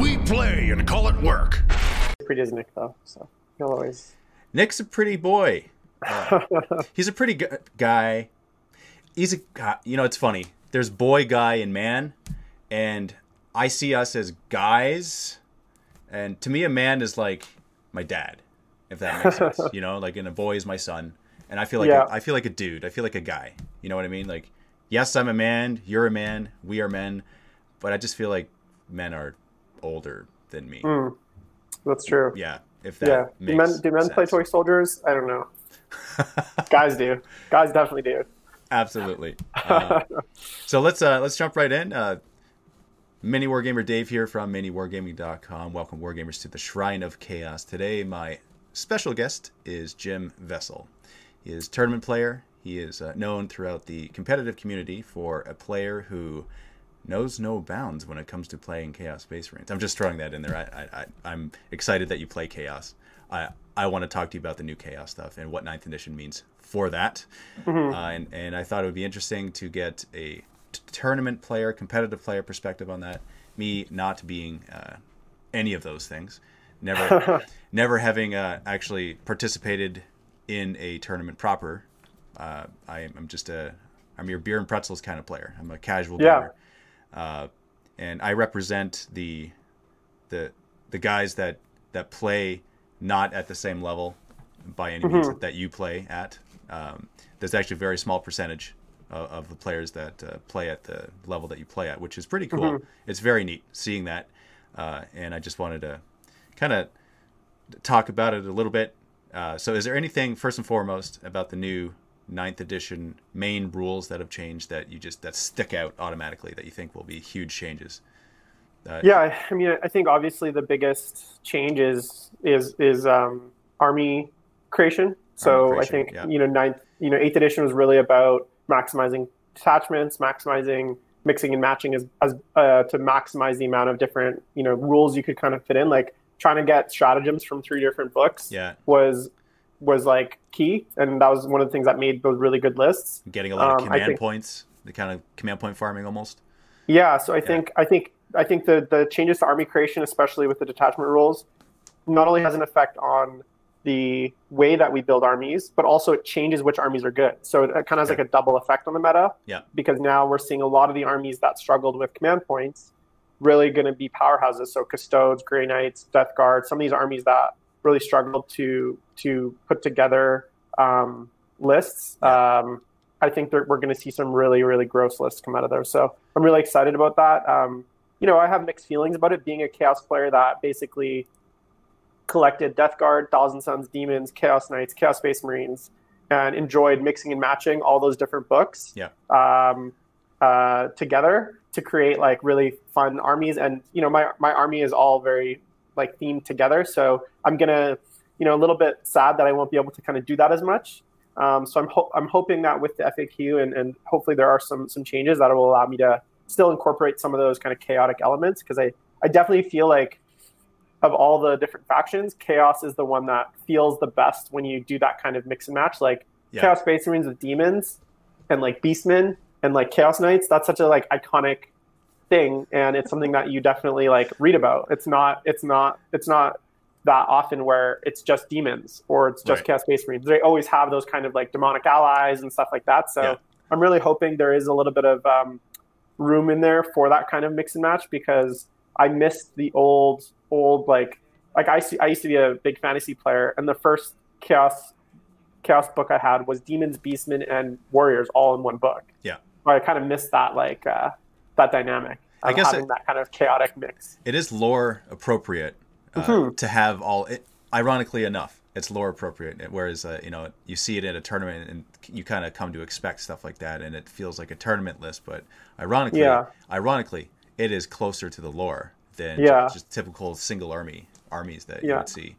We play and call it work. Pretty as Nick though, so he'll always. Nick's a pretty boy. Uh, he's a pretty gu- guy. He's a guy. You know, it's funny. There's boy, guy, and man, and I see us as guys. And to me, a man is like my dad, if that makes sense. You know, like, and a boy is my son. And I feel like Yeah. a, I feel like a dude. I feel like a guy. You know what I mean? Like, yes, I'm a man. You're a man. We are men. But I just feel like men are older than me. Mm, that's true. Yeah. If that Yeah. Do men, do men play toy soldiers? I don't know. Guys do. Guys definitely do. Absolutely. Uh, so let's uh, let's jump right in. Uh, Mini Wargamer Dave here from MiniWargaming.com. Welcome Wargamers to the Shrine of Chaos. Today, my special guest is Jim Vesal. He is a tournament player. He is uh, known throughout the competitive community for a player who knows no bounds when it comes to playing Chaos Space Marines. I'm just throwing that in there. I, I, I, I'm excited that you play Chaos. I, I want to talk to you about the new Chaos stuff and what Ninth Edition means for that. Uh, and, and I thought it would be interesting to get a t- tournament player, competitive player perspective on that. Me not being uh, any of those things, never, never having uh, actually participated in a tournament proper. Uh, I, I'm just a, I'm your beer and pretzels kind of player. I'm a casual Yeah. gamer, uh, and I represent the, the, the guys that that play not at the same level by any means that you play at. Um, there's actually a very small percentage of, of the players that uh, play at the level that you play at, which is pretty cool. It's very neat seeing that, uh, and I just wanted to kind of talk about it a little bit. Uh, so, is there anything first and foremost about the new ninth edition main rules that have changed that you just that stick out automatically that you think will be huge changes? Uh, Yeah, I- mean, I think obviously the biggest change is is is um, army creation. So Army I think yeah. you know ninth, you know eighth edition was really about maximizing detachments, maximizing mixing and matching as, as uh, to maximize the amount of different you know rules you could kind of fit in. Like trying to get stratagems from three different books Yeah, was was like key, and that was one of the things that made those really good lists. getting a lot of Um, command think- points, the kind of command point farming almost. Yeah, so I think I think I think the the changes to army creation, especially with the detachment rules, not only has an effect on the way that we build armies, but also it changes which armies are good. So it kind of has like a double effect on the meta. Yeah. Because now we're seeing a lot of the armies that struggled with command points really going to be powerhouses. So custodes, Grey Knights, Death Guard, some of these armies that really struggled to to put together um, lists. Um, I think that we're going to see some really, really gross lists come out of there. So I'm really excited about that. Um, you know, I have mixed feelings about it. Being a Chaos player that basically collected Death Guard, Thousand Sons, Demons, Chaos Knights, Chaos Space Marines, and enjoyed mixing and matching all those different books Yeah. um, uh, together to create like really fun armies. And you know, my my army is all very like themed together. So I'm gonna, you know, a little bit sad that I won't be able to kind of do that as much. Um, so I'm ho- I'm hoping that with the FAQ and, and hopefully there are some some changes that will allow me to still incorporate some of those kind of chaotic elements because I I definitely feel like of all the different factions, chaos is the one that feels the best when you do that kind of mix and match. Like Yeah. chaos space marines with demons and like beastmen and like chaos knights. That's such a like iconic thing, and it's something that you definitely like read about. It's not. It's not. It's not that often where it's just demons or it's just Right. chaos space marines. They always have those kind of like demonic allies and stuff like that. So Yeah. I'm really hoping there is a little bit of um, room in there for that kind of mix and match because I missed the old old like like I to, I used to be a big fantasy player and the first chaos chaos book I had was demons, beastmen, and warriors all in one book. Yeah. So I kind of missed that like uh, that dynamic. I guess having it- that kind of chaotic mix. It is lore appropriate uh, Mhm. to have all. It, ironically enough, it's lore appropriate. Whereas uh, you know you see it at a tournament and you kind of come to expect stuff like that, and it feels like a tournament list. But ironically, Yeah. ironically, it is closer to the lore than Yeah. just, typical single army armies that you Yeah. would see.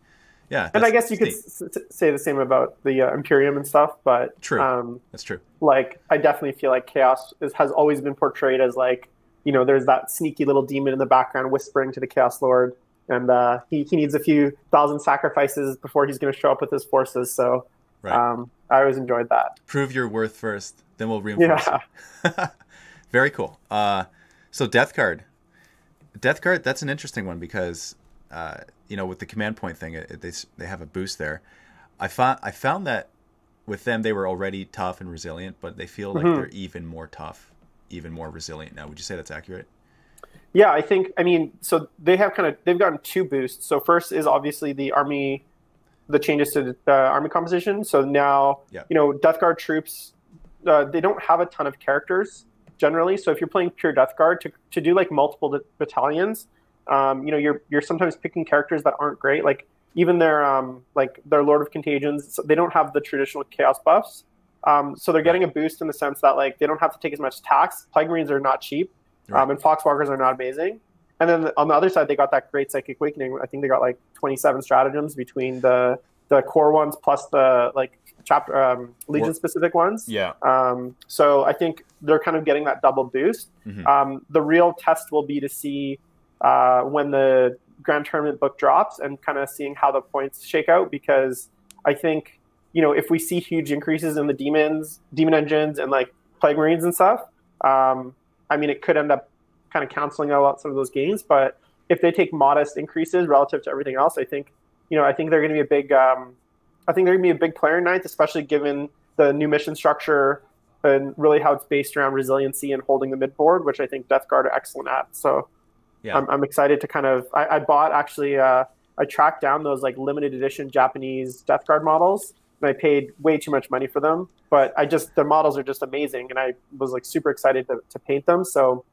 Yeah, And I guess you could s- say the same about the uh, Imperium and stuff, but True. Um, That's true. like I definitely feel like chaos is, has always been portrayed as like you know there's that sneaky little demon in the background whispering to the chaos lord and uh, he, he needs a few thousand sacrifices before he's going to show up with his forces so Right. um, i always enjoyed that Prove your worth first, then we'll reinforce yeah. Very cool. Uh, so Death Guard. Death Guard, that's an interesting one because uh, you know with the command point thing, it, they they have a boost there. I found I found that with them they were already tough and resilient, but they feel like mm-hmm. they're even more tough, even more resilient now. Would you say that's accurate? Yeah, I think. I mean, so they have kind of they've gotten two boosts. So first is obviously the army, the changes to the army composition. So now, yeah. you know, Death Guard troops, uh, they don't have a ton of characters generally. So if you're playing pure Death Guard to to do like multiple battalions, um, you know, you're you're sometimes picking characters that aren't great. Like even their um, like their Lord of Contagions, so they don't have the traditional chaos buffs. Um, so they're getting a boost in the sense that like they don't have to take as much tax. Plague Marines are not cheap Right. Um, and Poxwalkers are not amazing. And then on the other side, they got that great Psychic Awakening. I think they got like 27 stratagems between the the core ones plus the like chapter um, legion specific ones. Yeah. Um, so I think they're kind of getting that double boost. Mm-hmm. Um, the real test will be to see uh, when the grand tournament book drops and kind of seeing how the points shake out because I think you know if we see huge increases in the demons, demon engines, and like plague marines and stuff, um, I mean, it could end up kind of canceling out some of those gains. But if they take modest increases relative to everything else, I think, you know, I think they're going to be a big, um, I think they're going to be a big player in ninth, especially given the new mission structure and really how it's based around resiliency and holding the mid board, which I think Death Guard are excellent at. So yeah. I'm, I'm excited to kind of, I, I bought actually, uh, I tracked down those like limited edition Japanese Death Guard models and I paid way too much money for them. But I just the models are just amazing, and I was like super excited to, to paint them. So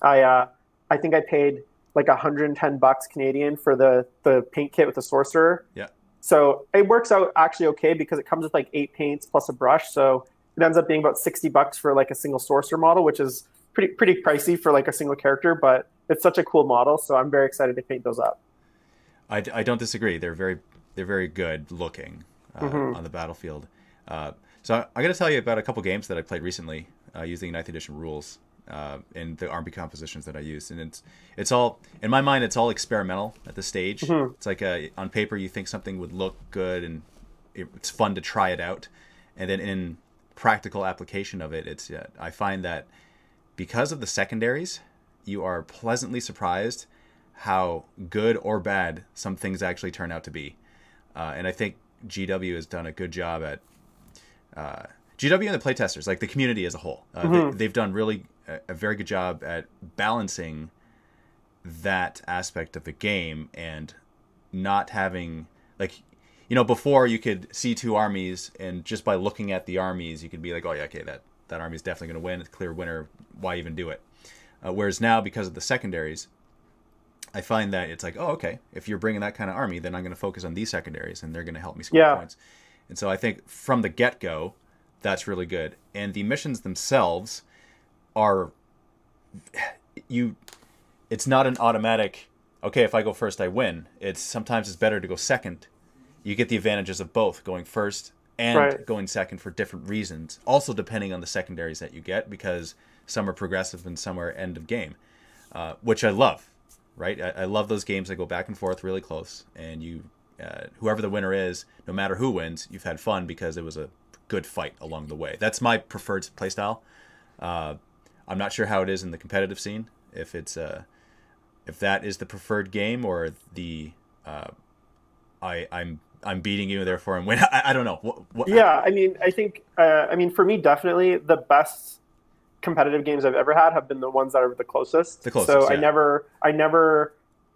I uh, I think I paid like 110 bucks Canadian for the the paint kit with the sorcerer. Yeah. So it works out actually okay because it comes with like eight paints plus a brush. So it ends up being about 60 bucks for like a single sorcerer model, which is pretty pretty pricey for like a single character, but it's such a cool model. So I'm very excited to paint those up. I, I don't disagree. They're very they're very good looking uh, mm-hmm. on the battlefield. Uh, so I, am going to tell you about a couple games that I played recently uh, using ninth edition rules uh, in the army compositions that I used, and it's it's all in my mind. It's all experimental at this stage. Mm-hmm. It's like a, on paper you think something would look good and it, it's fun to try it out, and then in practical application of it, it's uh, I find that because of the secondaries, you are pleasantly surprised how good or bad some things actually turn out to be. Uh, and I think GW has done a good job at uh, GW and the playtesters, like the community as a whole. Uh, mm-hmm. they, have done really a, a, very good job at balancing that aspect of the game and not having like you know before you could see two armies and just by looking at the armies you could be like oh yeah okay that that army is definitely going to win it's a clear winner why even do it uh, whereas now because of the secondaries I find that it's like, oh, okay, if you're bringing that kind of army, then I'm going to focus on these secondaries, and they're going to help me score yeah. points. And so I think from the get go, that's really good. And the missions themselves are you. It's not an automatic. Okay, if I go first, I win. It's sometimes it's better to go second. You get the advantages of both going first and right. going second for different reasons. Also, depending on the secondaries that you get, because some are progressive and some are end of game, uh, which I love right? I, I, love those games that go back and forth really close, and you, uh, whoever the winner is, no matter who wins, you've had fun because it was a good fight along the way. That's my preferred playstyle. Uh, I'm not sure how it is in the competitive scene. If it's uh, if that is the preferred game or the uh, I I'm I'm beating you, therefore I'm winning. I, I don't know. What, what, yeah, I mean, I think, uh, I mean, for me, definitely the best competitive games I've ever had have been the ones that are the closest. The closest. So yeah. I never, I never,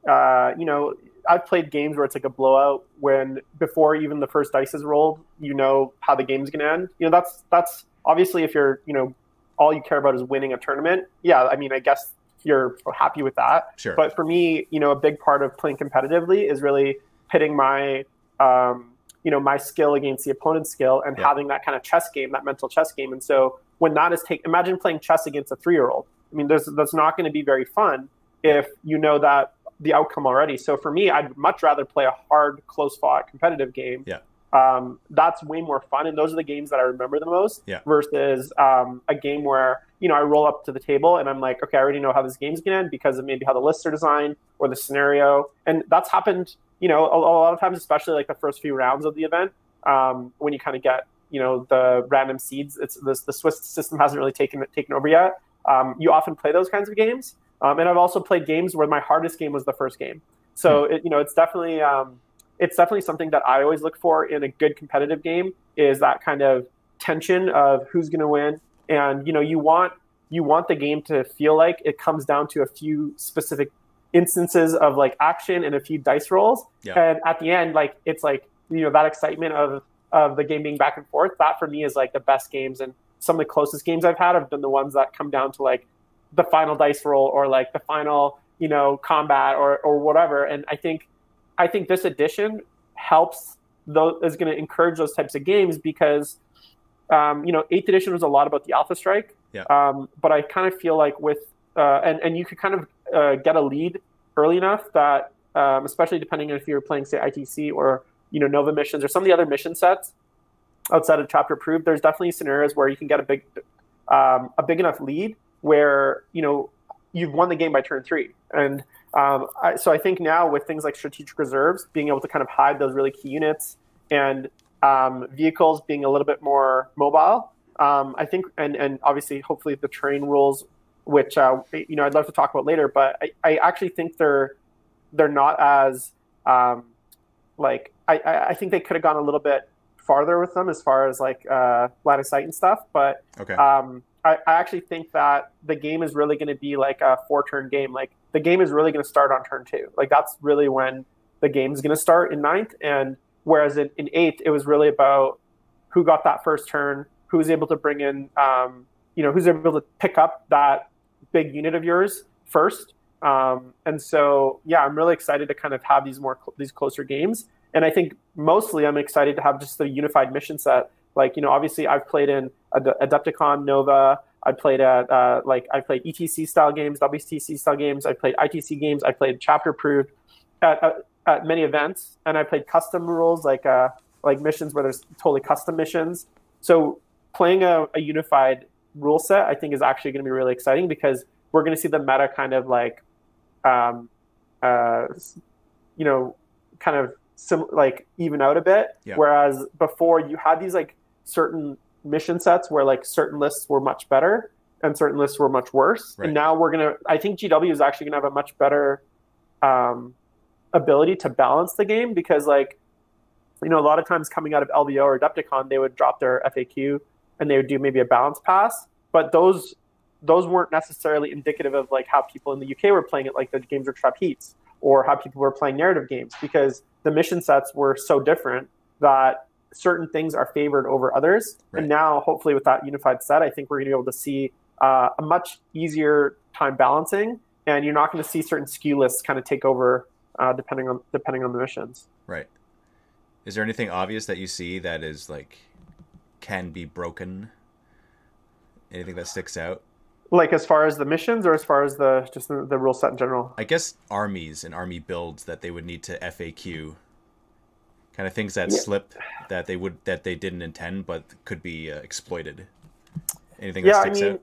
uh, you know, I've played games where it's like a blowout when before even the first dice is rolled, you know how the game's going to end. You know, that's that's obviously if you're, you know, all you care about is winning a tournament. Yeah, I mean, I guess you're happy with that. Sure. But for me, you know, a big part of playing competitively is really pitting my, um, you know, my skill against the opponent's skill and yeah. having that kind of chess game, that mental chess game. And so when that is take imagine playing chess against a three year old i mean there's, that's not going to be very fun if you know that the outcome already. So for me i'd much rather play a hard close fought competitive game. Yeah. Um, that's way more fun and those are the games that i remember the most yeah. versus um, a game where you know i roll up to the table and i'm like okay i already know how this game's going to end because of maybe how the lists are designed or the scenario. And that's happened you know a, a lot of times especially like the first few rounds of the event um, when you kind of get you know the random seeds. It's the the Swiss system hasn't really taken taken over yet. Um, you often play those kinds of games, Um, and I've also played games where my hardest game was the first game. So hmm. it, you know, it's definitely um, it's definitely something that I always look for in a good competitive game is that kind of tension of who's going to win, and you know, you want you want the game to feel like it comes down to a few specific instances of like action and a few dice rolls, yeah. and at the end, like it's like you know that excitement of of the game being back and forth. That for me is like the best games, and some of the closest games I've had have been the ones that come down to like the final dice roll or like the final you know combat or or whatever. And I think I think this edition helps those is going to encourage those types of games because um, you know eighth edition was a lot about the alpha strike. Yeah. Um, but I kind of feel like with uh, and and you could kind of uh, get a lead early enough that um, especially depending on if you're playing say ITC or you know Nova missions or some of the other mission sets outside of chapter approved. There's definitely scenarios where you can get a big um, a big enough lead where you know you've won the game by turn three and um, I, so I think now with things like strategic reserves, being able to kind of hide those really key units and um, vehicles being a little bit more mobile, um, I think, and and obviously, hopefully, the terrain rules, which uh, you know I'd love to talk about later, but I, I actually think they're they're not as um, like I, I think they could have gone a little bit farther with them as far as like uh, line of sight and stuff, but okay. um, I, I actually think that the game is really going to be like a four turn game. Like the game is really going to start on turn two. Like that's really when the game is going to start in ninth. And whereas in, in eighth, it was really about who got that first turn, who was able to bring in, um, you know, who's able to pick up that big unit of yours first. Um, and so, yeah, I'm really excited to kind of have these more these closer games. And I think mostly I'm excited to have just the unified mission set like you know, obviously I've played in Adepticon, Nova. I played at uh, like I played ETC style games, WTC style games. I played ITC games. I played chapter approved at, at, at, many events, and I played custom rules like uh, like missions where there's totally custom missions. So playing a, a unified rule set, I think, is actually going to be really exciting because we're going to see the meta kind of like, um, uh, you know, kind of sim- like even out a bit. Yeah. Whereas before you had these like certain mission sets where like certain lists were much better and certain lists were much worse. Right. And now we're gonna. I think GW is actually gonna have a much better um, ability to balance the game because like you know a lot of times coming out of LVO or Adepticon they would drop their FAQ and they would do maybe a balance pass, but those those weren't necessarily indicative of like how people in the UK were playing it, like the games were trap heats or how people were playing narrative games because the mission sets were so different that certain things are favored over others. Right. And now, hopefully, with that unified set, I think we're going to be able to see uh, a much easier time balancing, and you're not going to see certain skew lists kind of take over uh, depending on depending on the missions. Right. Is there anything obvious that you see that is like can be broken? Anything that sticks out? Like as far as the missions, or as far as the just the, the rule set in general? I guess armies and army builds that they would need to FAQ kind of things that yeah. slip that they would that they didn't intend but could be uh, exploited anything yeah, that sticks I mean, out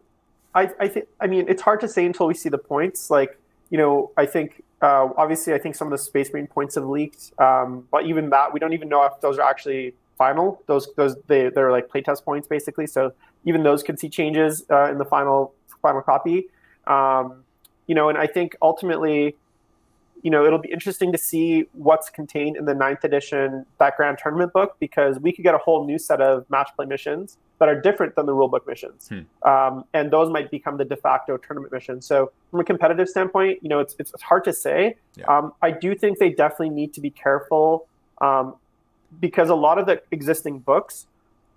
I, I think I mean it's hard to say until we see the points. Like you know, I think uh, obviously I think some of the Space Marine points have leaked, um, but even that we don't even know if those are actually final. Those those they they're like playtest points basically. So even those could see changes uh, in the final final copy. Um, you know, and I think ultimately you know, it'll be interesting to see what's contained in the ninth edition, that grand tournament book, because we could get a whole new set of match play missions that are different than the rulebook missions. Hmm. Um, and those might become the de facto tournament missions. So from a competitive standpoint, you know, it's, it's hard to say. Yeah. Um, I do think they definitely need to be careful um, because a lot of the existing books,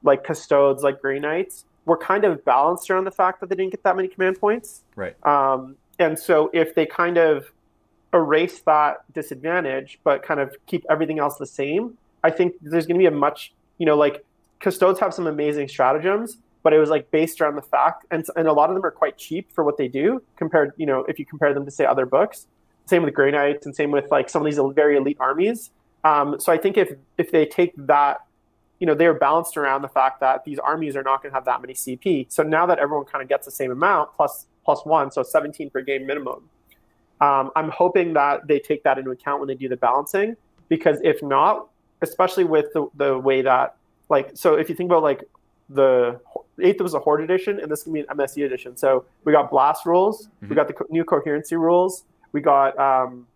like Custodes, like Grey Knights, were kind of balanced around the fact that they didn't get that many command points. Right. Um, and so if they kind of erase that disadvantage, but kind of keep everything else the same, I think there's going to be a much, you know, like Custodes have some amazing stratagems, but it was like based around the fact, and, and a lot of them are quite cheap for what they do compared, you know, if you compare them to say other books. Same with Grey Knights, and same with like some of these very elite armies. Um, so I think if if they take that, you know, they're balanced around the fact that these armies are not going to have that many CP. So now that everyone kind of gets the same amount plus plus one, so 17 per game minimum, um, I'm hoping that they take that into account when they do the balancing, because if not, especially with the, the way that, like, so if you think about like the eighth was a Horde edition, and this can be an MSE edition. So we got blast rules, Mhm. we got the co- new coherency rules, we got um,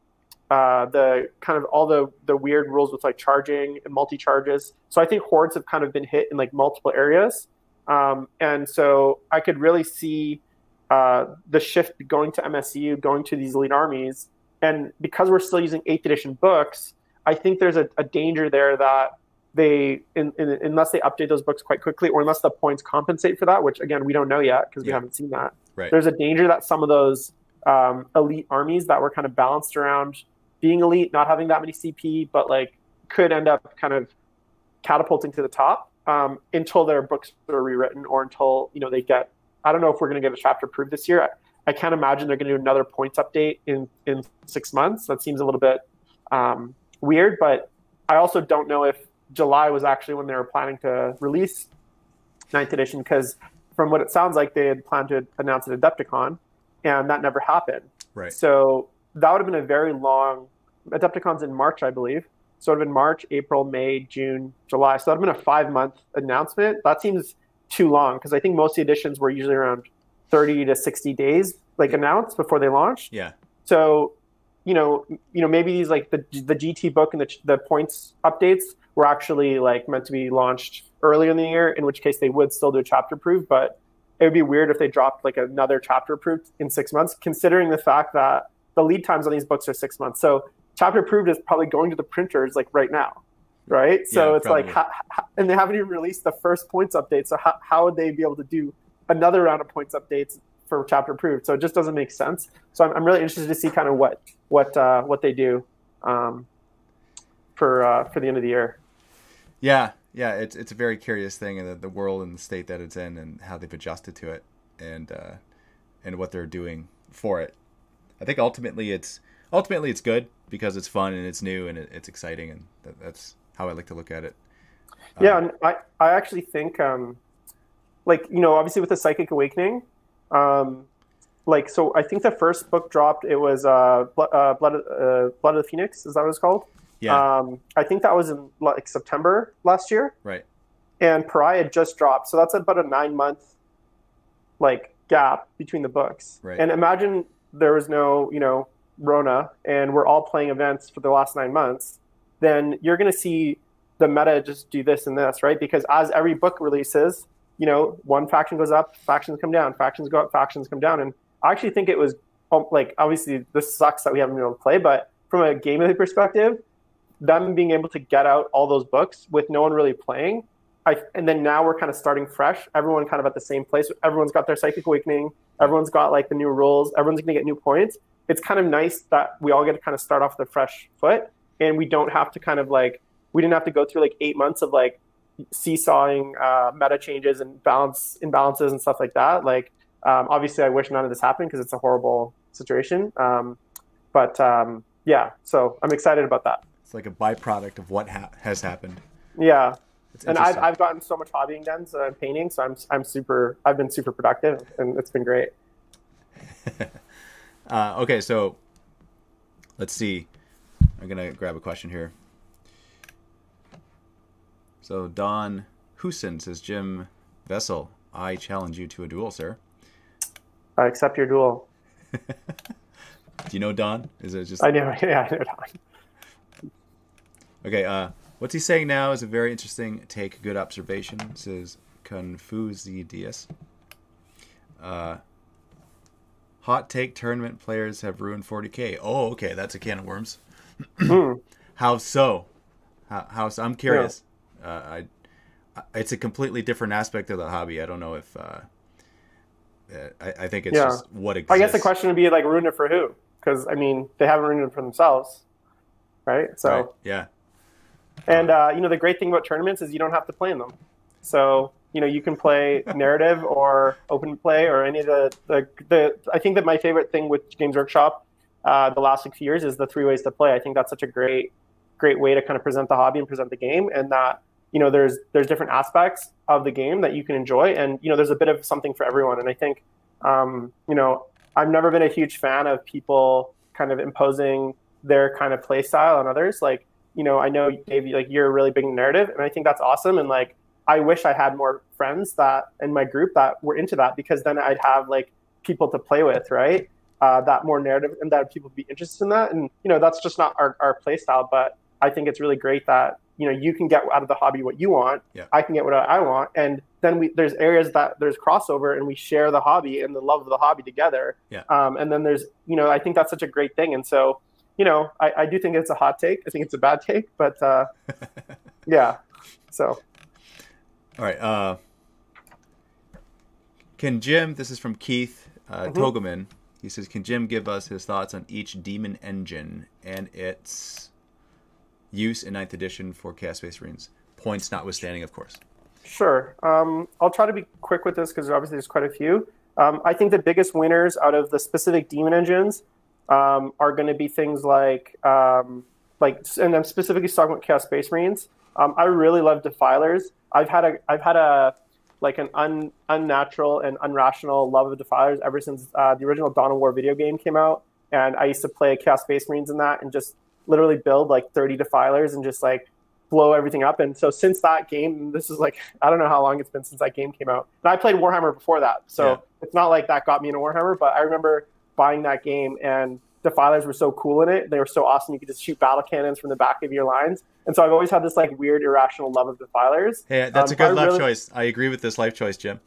uh, the kind of all the the weird rules with like charging and multi charges. So I think hordes have kind of been hit in like multiple areas, um, and so I could really see uh, the shift going to MSU, going to these elite armies, and because we're still using eighth edition books, I think there's a, a danger there that they in, in, unless they update those books quite quickly or unless the points compensate for that which again we don't know yet because we Yeah. haven't seen that Right. there's a danger that some of those um, elite armies that were kind of balanced around being elite not having that many cp but like could end up kind of catapulting to the top um, until their books are rewritten or until you know they get i don't know if we're going to get a chapter approved this year I, I can't imagine they're going to do another points update in in six months that seems a little bit um, weird but i also don't know if July was actually when they were planning to release ninth edition because from what it sounds like they had planned to announce an Adepticon and that never happened. Right. So that would have been a very long Adepticon's in March, I believe. So it would have been March, April, May, June, July. So that would have been a five month announcement. That seems too long because I think most of the editions were usually around 30 to 60 days like announced before they launched. Yeah. So, you know, you know, maybe these like the the GT book and the the points updates were actually like meant to be launched earlier in the year, in which case they would still do a chapter approved, but it would be weird if they dropped like another chapter approved in six months, considering the fact that the lead times on these books are six months. So chapter approved is probably going to the printers like right now, right? So Yeah, it's like, probably. ha- ha- and they haven't even released the first points update. So how, how would they be able to do another round of points updates for chapter approved? So it just doesn't make sense. So I'm, I'm really interested to see kind of what what uh, what they do um, for uh, for the end of the year. Yeah, yeah, it's it's a very curious thing in the, the world and the state that it's in and how they've adjusted to it and uh, and what they're doing for it. I think ultimately it's ultimately it's good because it's fun and it's new and it, it's exciting and that, that's how I like to look at it. Yeah, Um, and I, I actually think, um, like, you know, obviously with the Psychic Awakening, um, like, so I think the first book dropped, it was uh, Blood, uh, Blood, uh, Blood of the Phoenix, is that what it's called? yeah, Um, I think that was in like September last year, right. and Pariah just dropped. So that's about a nine month, like, gap between the books. Right. And imagine there was no, you know, Rona, and we're all playing events for the last nine months, then you're going to see the meta just do this and this, right? Because as every book releases, you know, one faction goes up, factions come down, factions go up, factions come down. And I actually think it was um, like, obviously, this sucks that we haven't been able to play, but from a gameplay perspective, them being able to get out all those books with no one really playing, I, and then now we're kind of starting fresh. Everyone kind of at the same place. Everyone's got their psychic awakening. Everyone's got like the new rules. Everyone's going to get new points. It's kind of nice that we all get to kind of start off the fresh foot, and we don't have to kind of like we didn't have to go through like eight months of like seesawing uh, meta changes and balance imbalances and stuff like that. Like um, obviously, I wish none of this happened because it's a horrible situation. Um, but um, yeah, so I'm excited about that. It's like a byproduct of what ha- has happened. Yeah, It's and I've. I've gotten so much hobbying done, so I'm painting, so I'm I'm super. I've been super productive, and it's been great. Uh, okay, so let's see. I'm gonna grab a question here. So Don Husin says, Jim Vesal, I challenge you to a duel, sir. I accept your duel. Do you know Don? Is it just I know. Yeah, I know. Don. okay? Uh, what's he saying now is a very interesting take. Good observation. Says Confucius. Uh, hot take: tournament players have ruined 40k. Oh, okay, that's a can of worms. Hmm. How so? How, how so? I'm curious. Uh, I, I, it's a completely different aspect of the hobby. I don't know if. Uh, uh, I, I think it's Yeah. just what exists. I guess the question would be like, ruined it for who? Because I mean, they haven't ruined it for themselves, right? So, Right, Yeah. And uh, you know, the great thing about tournaments is you don't have to play in them. So, you know, you can play narrative or open play or any of the the, the I think that my favorite thing with Games Workshop uh, the last few years is the three ways to play. I think that's such a great great way to kind of present the hobby and present the game, and that you know there's there's different aspects of the game that you can enjoy, and you know there's a bit of something for everyone. And I think um, you know I've never been a huge fan of people kind of imposing their kind of play style on others. Like you know I know Dave, like you're a really big narrative, and I think that's awesome. And like I wish I had more friends that in my group that were into that because then I'd have like people to play with, right? Uh, that more narrative and that people be interested in that. And you know, that's just not our, our play style, but I think it's really great that you know you can get out of the hobby what you want. Yeah. I can get what I want, and then we there's areas that there's crossover, and we share the hobby and the love of the hobby together. Yeah. Um, and then there's you know I think that's such a great thing, and so you know I, I do think it's a hot take. I think it's a bad take, but uh, yeah. So All right. Uh, can Jim? This is from Keith uh, Mhm. Togeman. He says, "Can Jim give us his thoughts on each demon engine and its use in ninth edition for Chaos Space Marines? Points notwithstanding, of course." Sure. Um, I'll try to be quick with this because obviously there's quite a few. Um, I think the biggest winners out of the specific demon engines um, are going to be things like, um, like, and I'm specifically talking about Chaos Space Marines. Um, I really love Defilers. I've had a, I've had a, like an un, unnatural and unrational love of Defilers ever since uh, the original Dawn of War video game came out, and I used to play Chaos Space Marines in that and just literally build like 30 Defilers and just like blow everything up. And so since that game, this is like I don't know how long it's been since that game came out. And I played Warhammer before that, so Yeah. it's not like that got me into Warhammer. But I remember buying that game, and Defilers were so cool in it. They were so awesome. You could just shoot battle cannons from the back of your lines. And so I've always had this like weird irrational love of Defilers. Hey, that's Um, a good I life really- choice. I agree with this life choice, Jim.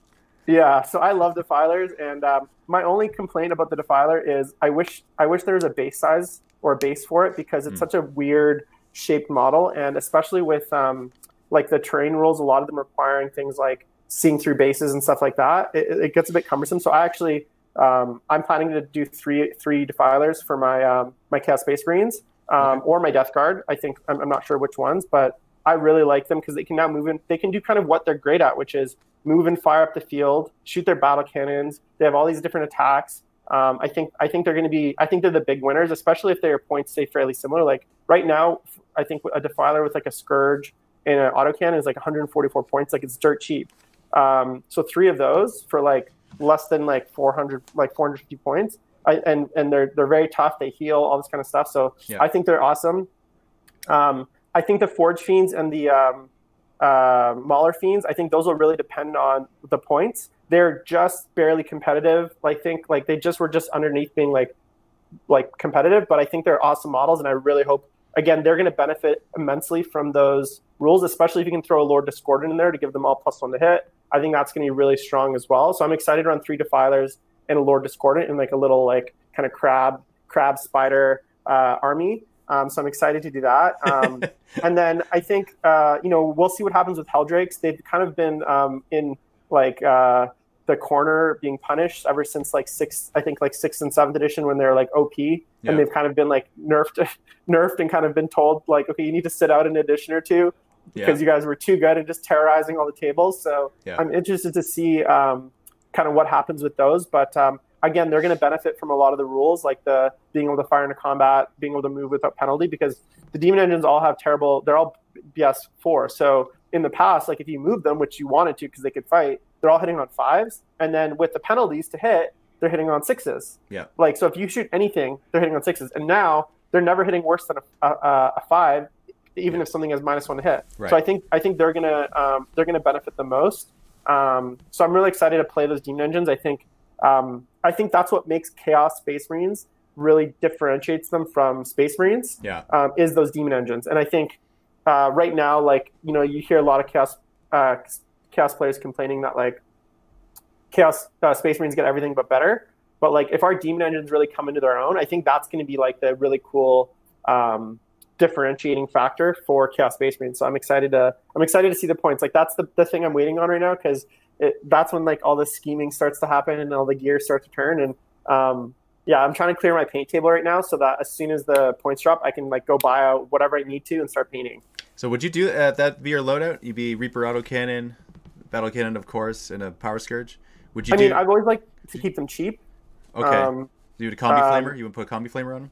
Yeah, so I love Defilers, and um, my only complaint about the Defiler is I wish I wish there was a base size or a base for it because it's Hmm. such a weird shaped model, and especially with um, like the terrain rules, a lot of them requiring things like seeing through bases and stuff like that. It, it gets a bit cumbersome. So I actually um, I'm planning to do three three Defilers for my um, my Chaos Space Marines um, or my Death Guard. I think I'm, I'm not sure which ones, but I really like them because they can now move in. They can do kind of what they're great at, which is move and fire up the field, shoot their battle cannons. They have all these different attacks. Um, I think I think they're going to be. I think they're the big winners, especially if their points stay fairly similar. Like right now, I think a defiler with like a scourge and an autocannon is like 144 points. Like it's dirt cheap. Um, so three of those for like less than like 400, like 450 points. I, and and they're they're very tough. They heal all this kind of stuff. So Yeah. I think they're awesome. Um, I think the Forge Fiends and the um, uh, Mauler Fiends, I think those will really depend on the points. They're just barely competitive. I think like they just were just underneath being like like competitive, but I think they're awesome models, and I really hope again they're going to benefit immensely from those rules, especially if you can throw a Lord Discordant in there to give them all plus one to hit. I think that's going to be really strong as well. So I'm excited around three defilers and a Lord Discordant and like a little like kind of crab crab spider uh, army. Um, so I'm excited to do that. Um, and then I think uh, you know we'll see what happens with Heldrakes. They've kind of been um, in like uh, the corner being punished ever since like six, I think like sixth and seventh edition when they're like OP, Yeah. and they've kind of been like nerfed, nerfed, and kind of been told like, okay, you need to sit out an edition or two Yeah. because you guys were too good and just terrorizing all the tables. So Yeah. I'm interested to see um, kind of what happens with those. But um, again, they're going to benefit from a lot of the rules, like the being able to fire into combat, being able to move without penalty, because the demon engines all have terrible. They're all BS four. So in the past, like if you move them, which you wanted to because they could fight, they're all hitting on fives, and then with the penalties to hit, they're hitting on sixes. Yeah. Like so, if you shoot anything, they're hitting on sixes, and now they're never hitting worse than a, a, a five, even if something has minus one hit. Right. So I think I think they're gonna um, they're gonna benefit the most. Um, so I'm really excited to play those demon engines. I think um, I think that's what makes Chaos Space Marines really differentiates them from Space Marines yeah. um, is those demon engines. And I think uh, right now, like you know, you hear a lot of chaos uh, chaos players complaining that like chaos uh, space marines get everything but better. But like if our demon engines really come into their own, I think that's going to be like the really cool um, differentiating factor for chaos space marines. So I'm excited to I'm excited to see the points. Like that's the, the thing I'm waiting on right now because that's when like all the scheming starts to happen and all the gears start to turn and um, yeah, I'm trying to clear my paint table right now so that as soon as the points drop, I can like go buy out whatever I need to and start painting. So would you do uh, that be your loadout? You'd be Reaper auto cannon, battle cannon, of course, and a power scourge. Would you I do? mean, I've always liked to keep them cheap. okay. Um, do you do a combi um, flamer? You would put a combi flamer on them?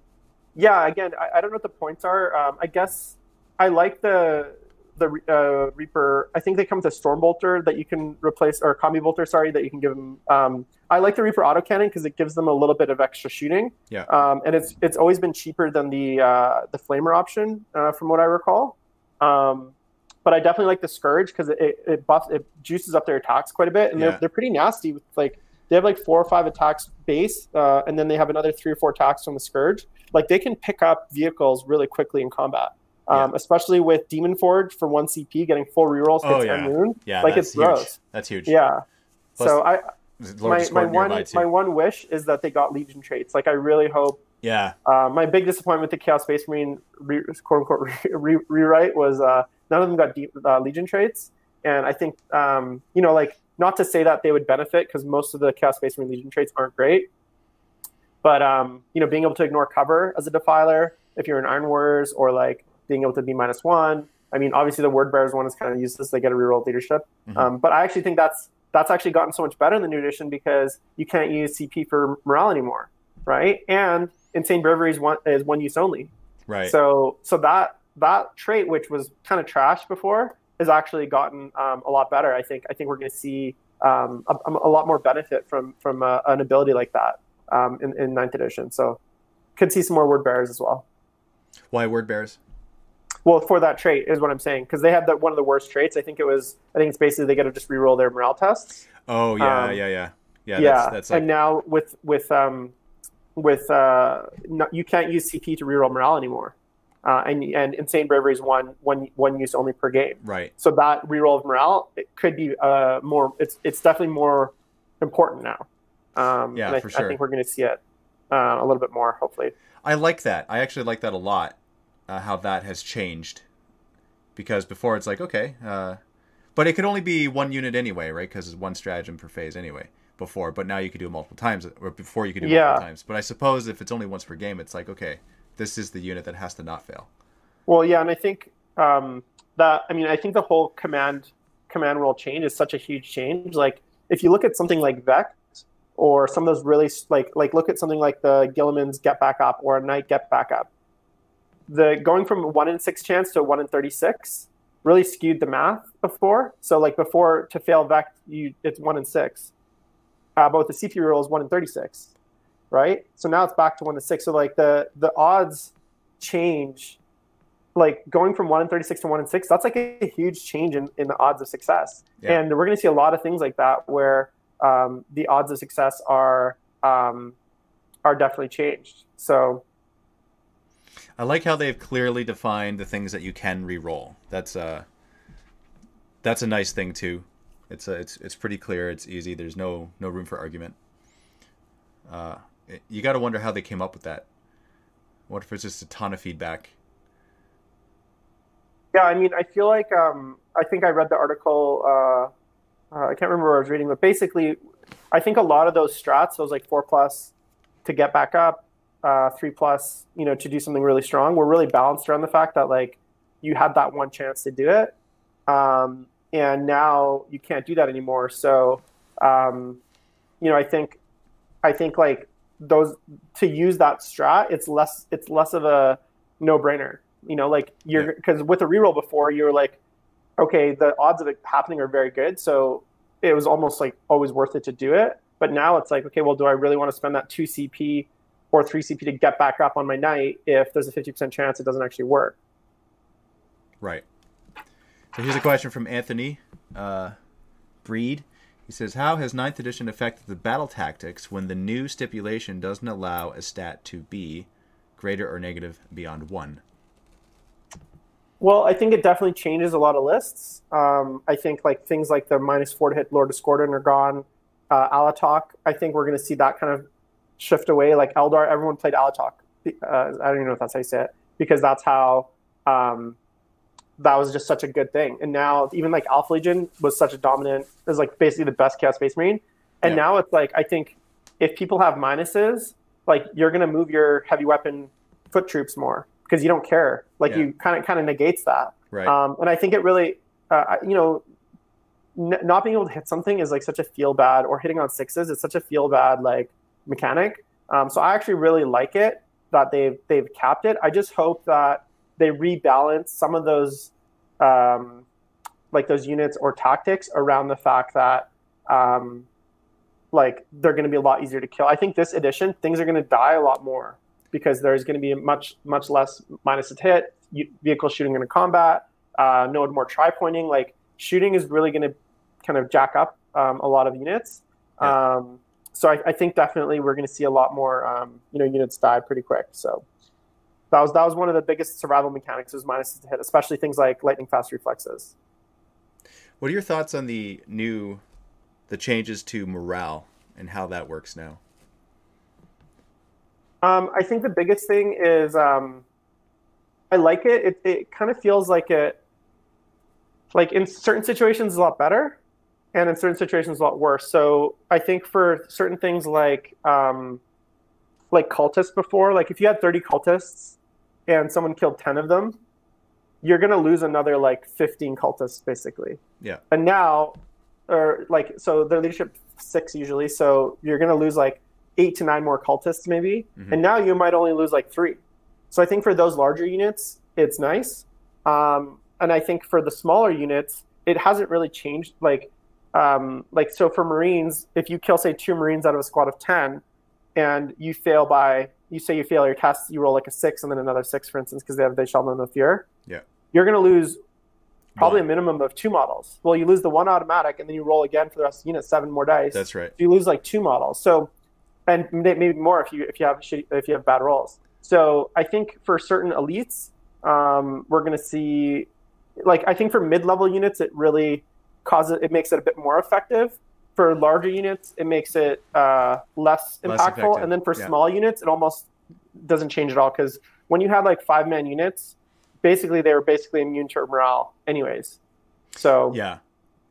Yeah, again, I, I don't know what the points are. Um, I guess I like the the uh, Reaper. I think they come with a Stormbolter that you can replace, or Combi Bolter, sorry, that you can give them. Um, I like the Reaper autocannon because it gives them a little bit of extra shooting. Yeah. Um, and it's it's always been cheaper than the uh, the Flamer option, uh, from what I recall. Um, but I definitely like the Scourge because it it buffs it juices up their attacks quite a bit, and Yeah. they're they're pretty nasty. With like they have like four or five attacks base, uh, and then they have another three or four attacks from the Scourge. Like they can pick up vehicles really quickly in combat, um, especially with Demon Forge for one CP, getting full rerolls Oh, hits yeah. moon. Yeah, Like, that's it's huge. gross. That's huge. Yeah. Plus, so I my, my one my one wish is that they got Legion traits. Like I really hope yeah, uh, my big disappointment with the Chaos Space Marine re, quote unquote re, re, rewrite was uh, none of them got deep, uh, Legion traits, and I think um, you know like not to say that they would benefit because most of the Chaos Space Marine Legion traits aren't great, but um, you know being able to ignore cover as a defiler if you're in Iron Warriors or like being able to be minus one. I mean, obviously the Word Bearers one is kind of useless; they get a reroll leadership, Mhm. um, but I actually think that's that's actually gotten so much better in the new edition because you can't use CP for morale anymore, right? And Insane Bravery is one is one use only. right. So so that that trait, which was kind of trash before, has actually gotten um, a lot better. I think I think we're going to see um, a, a lot more benefit from from uh, an ability like that um, in, in ninth edition. So could see some more word bearers as well. Why word bears? Well, for that trait is what I'm saying because they have that one of the worst traits. I think it was. I think it's basically they got to just reroll their morale tests. Oh yeah, Um, yeah, yeah, yeah. yeah, That's, that's like and now with with um with uh no, you can't use CP to reroll morale anymore, uh, and and insane bravery is one one one use only per game. right. So that reroll of morale it could be uh more. It's it's definitely more important now. Um, Yeah, and I, for I think we're going to see it uh, a little bit more, hopefully. I like that. I actually like that a lot. Uh, how that has changed, because before it's like okay, uh, but it could only be one unit anyway, right? Because it's one stratagem per phase anyway. Before, but now you could do it multiple times, or before you could do it Yeah. multiple times. But I suppose if it's only once per game, it's like okay, this is the unit that has to not fail. Well, yeah, and I think um, that I mean I think the whole command command role change is such a huge change. Like if you look at something like Vect or some of those really like like look at something like the Guilliman's Get Back Up or a Knight Get Back Up. The going from one in six chance to one in thirty six really skewed the math before. So like before to fail Vect, you it's one in six. Uh, but with the CP rule is one in thirty six, right? So now it's back to one to six. So like the the odds change like going from 1 in 36 to 1 in 6 that's like a huge change in, in the odds of success Yeah. and we're going to see a lot of things like that where um, the odds of success are um, are definitely changed so I like how they've clearly defined the things that you can re-roll. That's uh that's a nice thing too. It's uh, it's it's pretty clear. It's easy. There's no no room for argument. Uh, you got to wonder how they came up with that. What if it's just a ton of feedback? yeah i mean i feel like um, i think i read the article uh, uh, i can't remember what i was reading but basically i think a lot of those strats those like 4 plus to get back up uh, 3 plus you know to do something really strong were really balanced around the fact that like you had that one chance to do it um, and now you can't do that anymore so um, you know i think i think like those to use that strat it's less it's less of a no brainer you know like you're Yeah. because with a reroll before you were like okay the odds of it happening are very good so it was almost like always worth it to do it but now it's like okay well do i really want to spend that 2 cp or 3 cp to get back up on my Knight if there's a 50% chance it doesn't actually work Right. So here's a question from Anthony uh, Breed. He says, "How has Ninth Edition affected the battle tactics when the new stipulation doesn't allow a stat to be greater or negative beyond one?" Well, I think it definitely changes a lot of lists. Um, I think like things like the minus four to hit Lord Discordant are gone. Uh, Alaitoc, I think we're going to see that kind of shift away. Like Eldar, everyone played Alaitoc. Uh, I don't even know if that's how you say it because that's how um, that was just such a good thing. And now even like Alpha Legion was such a dominant, is like basically the best Chaos Space Marine. And Yeah. now it's like I think if people have minuses, like you're going to move your heavy weapon foot troops more because you don't care. Like Yeah. you kind of kind of negates that. Right. Um, and I think it really, uh, you know, n- not being able to hit something is like such a feel bad, or hitting on sixes is such a feel bad like mechanic. Um, so I actually really like it that they've they've capped it. I just hope that they rebalance some of those, um, like those units or tactics around the fact that. Um, like they're going to be a lot easier to kill. I think this edition things are going to die a lot more because there's going to be much much less minuses hit, you- vehicle shooting into combat, uh, node more tri pointing. Like shooting is really going to kind of jack up um, a lot of units. Yeah. Um, so I, I, think definitely we're going to see a lot more um, you know units die pretty quick. So that was that was one of the biggest survival mechanics was minuses to hit, especially things like lightning fast reflexes. What are your thoughts on the new the changes to morale and how that works now? Um, I think the biggest thing is um, I like it. It, it kind of feels like it, like in certain situations, a lot better, and in certain situations, a lot worse. So I think for certain things like um, like cultists before, like if you had 30 cultists and someone killed 10 of them, you're gonna lose another like 15 cultists basically. Yeah. And now, or like so, their leadership six usually, so you're gonna lose like eight to nine more cultists maybe, Mhm. and now you might only lose like three. So I think for those larger units, it's nice. Um, and I think for the smaller units, it hasn't really changed. Like, um, like so for Marines, if you kill say two Marines out of a squad of ten, and you fail by you say you fail your test, you roll like a six and then another six, for instance, because they have they shall know no fear. Yeah. You're gonna lose probably a minimum of two models. Well, you lose the one automatic, and then you roll again for the rest of the unit, seven more dice. That's right. If you lose like two models. So, and maybe more if you if you have if you have bad rolls. So I think for certain elites, um, we're going to see, like I think for mid level units, it really causes it makes it a bit more effective. For larger units, it makes it uh, less Less impactful, effective, and then for yeah. small units, it almost doesn't change at all because when you have like five man units, basically they were basically immune to morale anyways. So Yeah.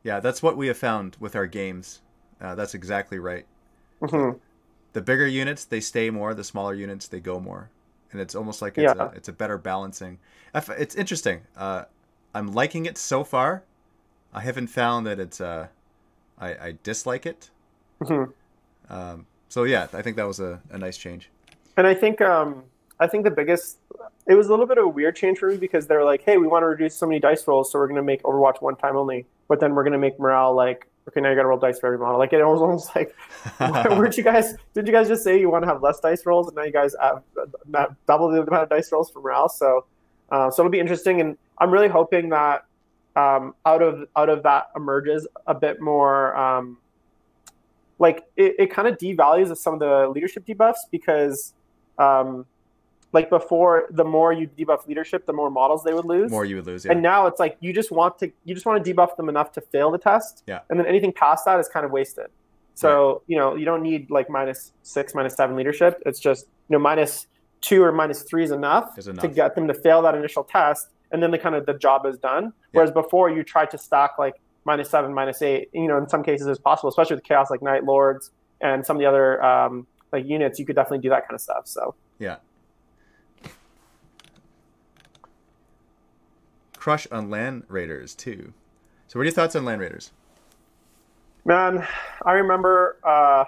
Yeah, that's what we have found with our games. Uh, that's exactly right. mhm. The bigger units they stay more. The smaller units they go more, and it's almost like it's Yeah. a, it's a better balancing. It's interesting. Uh, I'm liking it so far. I haven't found that it's uh, I, I dislike it. Mhm. Um, so yeah, I think that was a, a nice change. And I think um, I think the biggest it was a little bit of a weird change for me because they're like, hey, we want to reduce so many dice rolls, so we're gonna make Overwatch one time only, but then we're gonna make morale like okay, now you gotta roll dice for every model. Like it was almost like, weren't you guys? Did you guys just say you want to have less dice rolls, and now you guys have double the amount of dice rolls for morale? So, uh, so it'll be interesting, and I'm really hoping that um, out of out of that emerges a bit more. Um, like it, it kind of devalues some of the leadership debuffs because um, like before the more you debuff leadership the more models they would lose more you would lose. Yeah. and now it's like you just want to you just want to debuff them enough to fail the test Yeah. and then anything past that is kind of wasted so you know you don't need like minus six minus seven leadership it's just you know minus two or minus three is enough, Is enough. to get them to fail that initial test and then the kind of the job is done whereas before you tried to stack like minus seven minus eight you know in some cases it's possible especially with chaos like night lords and some of the other um, like units you could definitely do that kind of stuff so Yeah. Crush on Land Raiders too. So, what are your thoughts on Land Raiders? Man, I remember uh,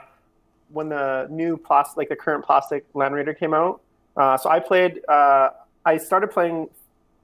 when the new plastic, like the current plastic Land Raider came out. Uh, so I played. Uh, I started playing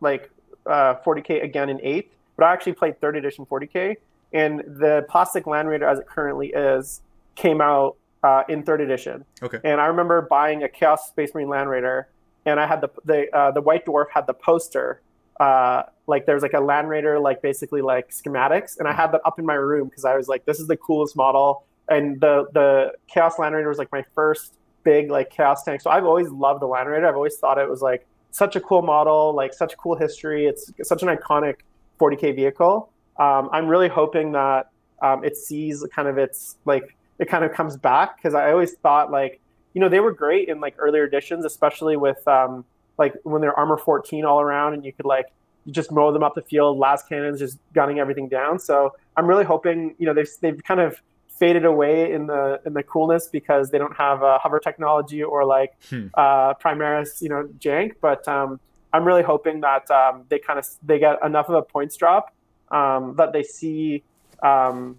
like uh, 40k again in eighth, but I actually played third edition 40k. And the plastic Land Raider, as it currently is, came out uh, in third edition. Okay. And I remember buying a Chaos Space Marine Land Raider, and I had the the uh, the White Dwarf had the poster. Uh, like there was like a Land Raider, like basically like schematics, and I had that up in my room because I was like, this is the coolest model. And the the Chaos Land Raider was like my first big like Chaos tank. So I've always loved the Land Raider. I've always thought it was like such a cool model, like such cool history. It's such an iconic 40k vehicle. Um, I'm really hoping that um, it sees kind of its like it kind of comes back because I always thought like you know they were great in like earlier editions, especially with um, like when they're armor 14 all around and you could like you just mow them up the field, lascannons just gunning everything down. So I'm really hoping you know they've they've kind of faded away in the in the coolness because they don't have uh, hover technology or like Hmm. uh, Primaris you know jank. But um, I'm really hoping that um, they kind of they get enough of a points drop um, that they see um,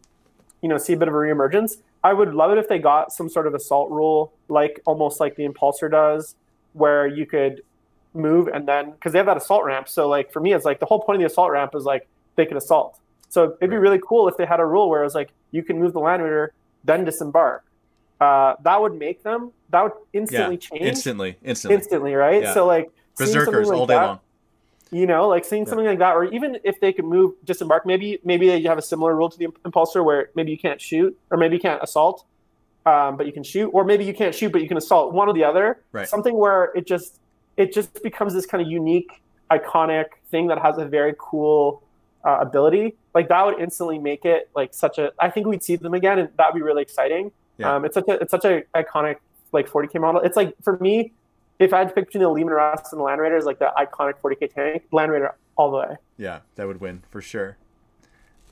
you know see a bit of a reemergence. I would love it if they got some sort of assault rule, like almost like the Impulsor does, where you could move and then because they have that assault ramp. So like for me, it's like the whole point of the assault ramp is like they can assault. So it'd be really cool if they had a rule where it was like you can move the Land Raider, then disembark. Uh, that would make them. That would instantly change Instantly. Instantly. instantly, right? Yeah. So like Berserkers like all day that- long. You know, like seeing something like that, or even if they could move disembark, maybe maybe they have a similar rule to the impulsor where maybe you can't shoot or maybe you can't assault, um, but you can shoot, or maybe you can't shoot but you can assault. One or the other. Right. Something where it just it just becomes this kind of unique, iconic thing that has a very cool uh, ability. Like that would instantly make it like such a. I think we'd see them again, and that'd be really exciting. Yeah. Um, it's such a it's such a iconic like 40k model. It's like for me, if I had to pick between the Leman Russ and the Land Raiders, like the iconic 40k tank, Land Raider all the way. Yeah, that would win for sure.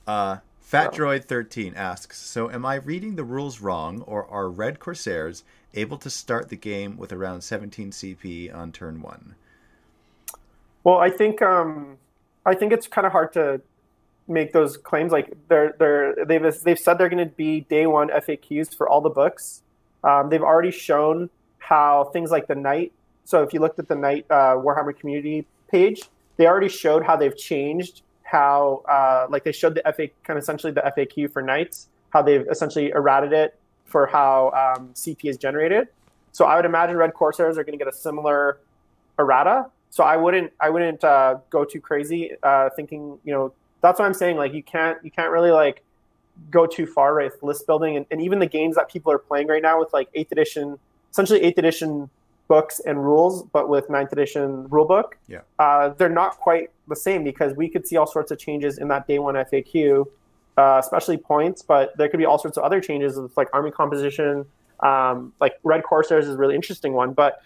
Uh, Fat Droid 13 asks So, am I reading the rules wrong, or are Red Corsairs able to start the game with around 17 CP on turn one? Well, I think um, I think it's kind of hard to make those claims. Like they're they're they've they've said they're going to be day one FAQs for all the books. Um, they've already shown how things like the Knight. So if you looked at the Knight uh, Warhammer community page, they already showed how they've changed how uh, like they showed the FA kind of essentially the FAQ for Knights, how they've essentially errated it for how um, CP is generated. So I would imagine Red Corsairs are going to get a similar errata. So I wouldn't I wouldn't uh, go too crazy uh, thinking you know that's what I'm saying like you can't you can't really like go too far right with list building and, and even the games that people are playing right now with like eighth edition essentially eighth edition books and rules, but with ninth edition rulebook. Yeah. Uh, they're not quite the same because we could see all sorts of changes in that day one FAQ, uh, especially points, but there could be all sorts of other changes with like army composition. Um, like Red Corsairs is a really interesting one. But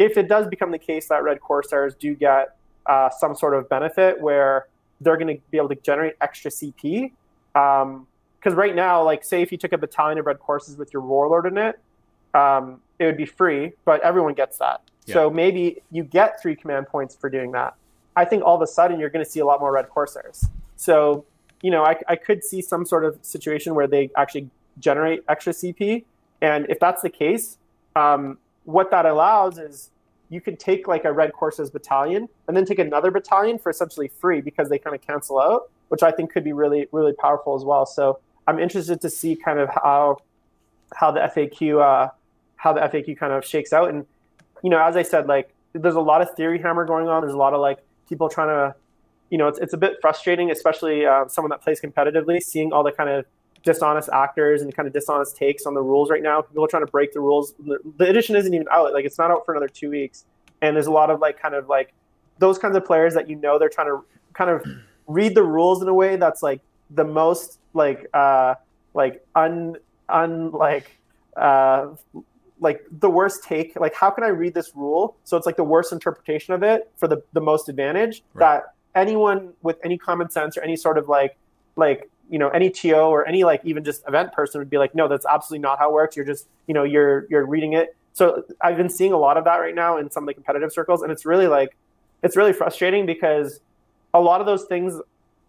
if it does become the case that Red Corsairs do get uh, some sort of benefit where they're going to be able to generate extra CP, because um, right now, like say if you took a battalion of Red Corsairs with your Warlord in it, um, it would be free, but everyone gets that. Yeah. So maybe you get three command points for doing that. I think all of a sudden you're going to see a lot more Red Corsairs. So, you know, I, I could see some sort of situation where they actually generate extra CP. And if that's the case, um, what that allows is you can take like a Red Corsairs battalion and then take another battalion for essentially free because they kind of cancel out, which I think could be really, really powerful as well. So I'm interested to see kind of how how the FAQ uh, how the FAQ kind of shakes out. And you know, as I said, like there's a lot of theory hammer going on. There's a lot of like people trying to, you know, it's it's a bit frustrating, especially uh, someone that plays competitively, seeing all the kind of dishonest actors and kind of dishonest takes on the rules right now. People are trying to break the rules. The, edition isn't even out; like it's not out for another two weeks. And there's a lot of like kind of like those kinds of players that you know they're trying to kind of read the rules in a way that's like the most like uh like un un like uh like the worst take like how can i read this rule so it's like the worst interpretation of it for the, the most advantage right. that anyone with any common sense or any sort of like like you know any to or any like even just event person would be like no that's absolutely not how it works. You're just you know you're you're reading it. So i've been seeing a lot of that right now in some of the competitive circles and it's really like it's really frustrating because a lot of those things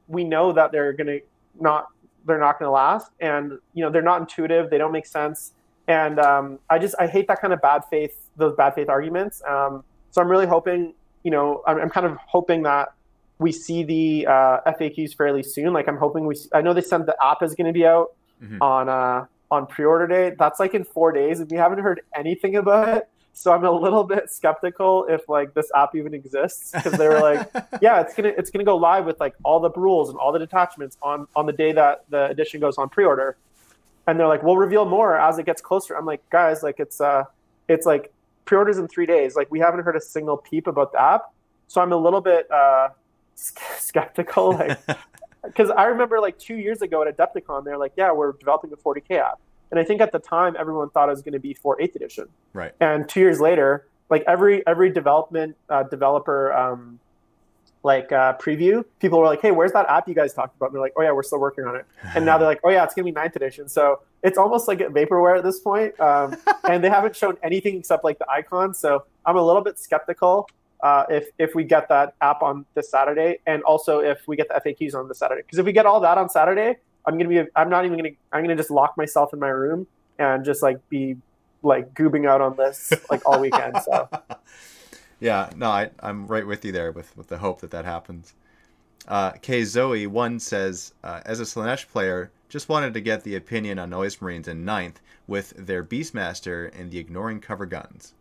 we know that they're going to not they're not going to last and you know they're not intuitive they don't make sense and um, i just i hate that kind of bad faith those bad faith arguments um, so i'm really hoping you know I'm, I'm, kind of hoping that we see the uh, faqs fairly soon like i'm hoping we i know they said the app is going to be out mm-hmm. on uh, on pre-order day that's like in four days and we haven't heard anything about it so I'm a little bit skeptical if like this app even exists because they were like, yeah, it's gonna it's gonna go live with like all the rules and all the detachments on on the day that the edition goes on pre-order, and they're like, we'll reveal more as it gets closer. I'm like, guys, like it's uh it's like pre-orders in three days. Like we haven't heard a single peep about the app, so I'm a little bit uh skeptical like. Because I remember like two years ago at Adepticon, they're like, "Yeah, we're developing a 40k app," And I think at the time everyone thought it was going to be for eighth edition. Right. And two years later, like every every development uh, developer um, like uh, preview, people were like, "Hey, where's that app you guys talked about?" And they're like, "Oh yeah, we're still working on it." And now they're like, "Oh yeah, it's gonna be ninth edition." So it's almost like vaporware at this point, um, and they haven't shown anything except like the icon. So I'm a little bit skeptical uh, if if we get that app on this Saturday, and also if we get the FAQs on this Saturday. Because if we get all that on Saturday, I'm gonna be. I'm not even gonna. I'm gonna just lock myself in my room and just like be like goobing out on this like all weekend. So. yeah, no, I, I'm right with you there with with the hope that that happens. Uh, K Zoe one says, uh, as a Slaanesh player, just wanted to get the opinion on Noise Marines in ninth with their Beastmaster and the ignoring cover guns.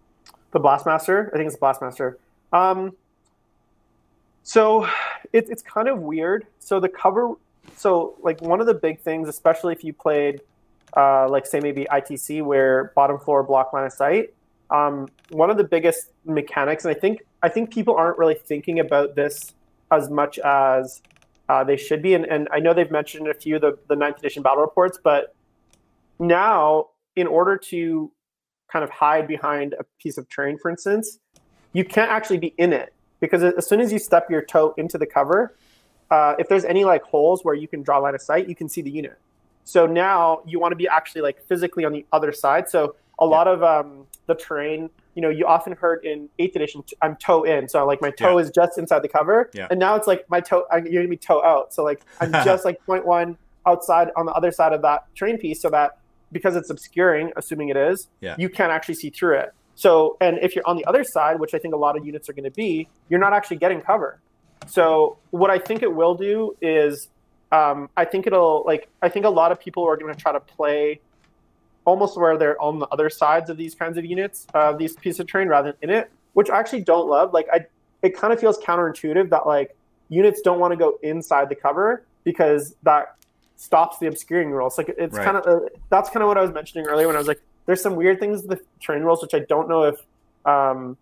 The Blastmaster, I think it's the Blastmaster. Um, So it, it's kind of weird. So the cover, so like one of the big things, especially if you played, uh, like say maybe ITC where bottom floor block line of sight, um, one of the biggest mechanics, and I think I think people aren't really thinking about this as much as uh, they should be. And, and I know they've mentioned a few of the, the ninth edition battle reports, but now in order to kind of hide behind a piece of terrain, for instance, you can't actually be in it because as soon as you step your toe into the cover, uh, if there's any like holes where you can draw line of sight, you can see the unit. So now you want to be actually like physically on the other side. So a lot of um, the terrain, you know, you often heard in eighth edition, I'm toe in. So like my toe Yeah. is just inside the cover, Yeah. and now it's like my toe, I'm, you're gonna be toe out. So like I'm just like point one outside on the other side of that terrain piece, so that because it's obscuring, assuming it is, Yeah. you can't actually see through it. So, and if you're on the other side, which I think a lot of units are going to be, you're not actually getting cover. So, what I think it will do is, um, I think it'll like, I think a lot of people are going to try to play almost where they're on the other sides of these kinds of units, uh, these pieces of terrain rather than in it, which I actually don't love. Like, I, it kind of feels counterintuitive that like units don't want to go inside the cover because that stops the obscuring rules. Like, it's Right. kind of uh, that's kind of what I was mentioning earlier when I was like, there's some weird things with the terrain rules which I don't know if um,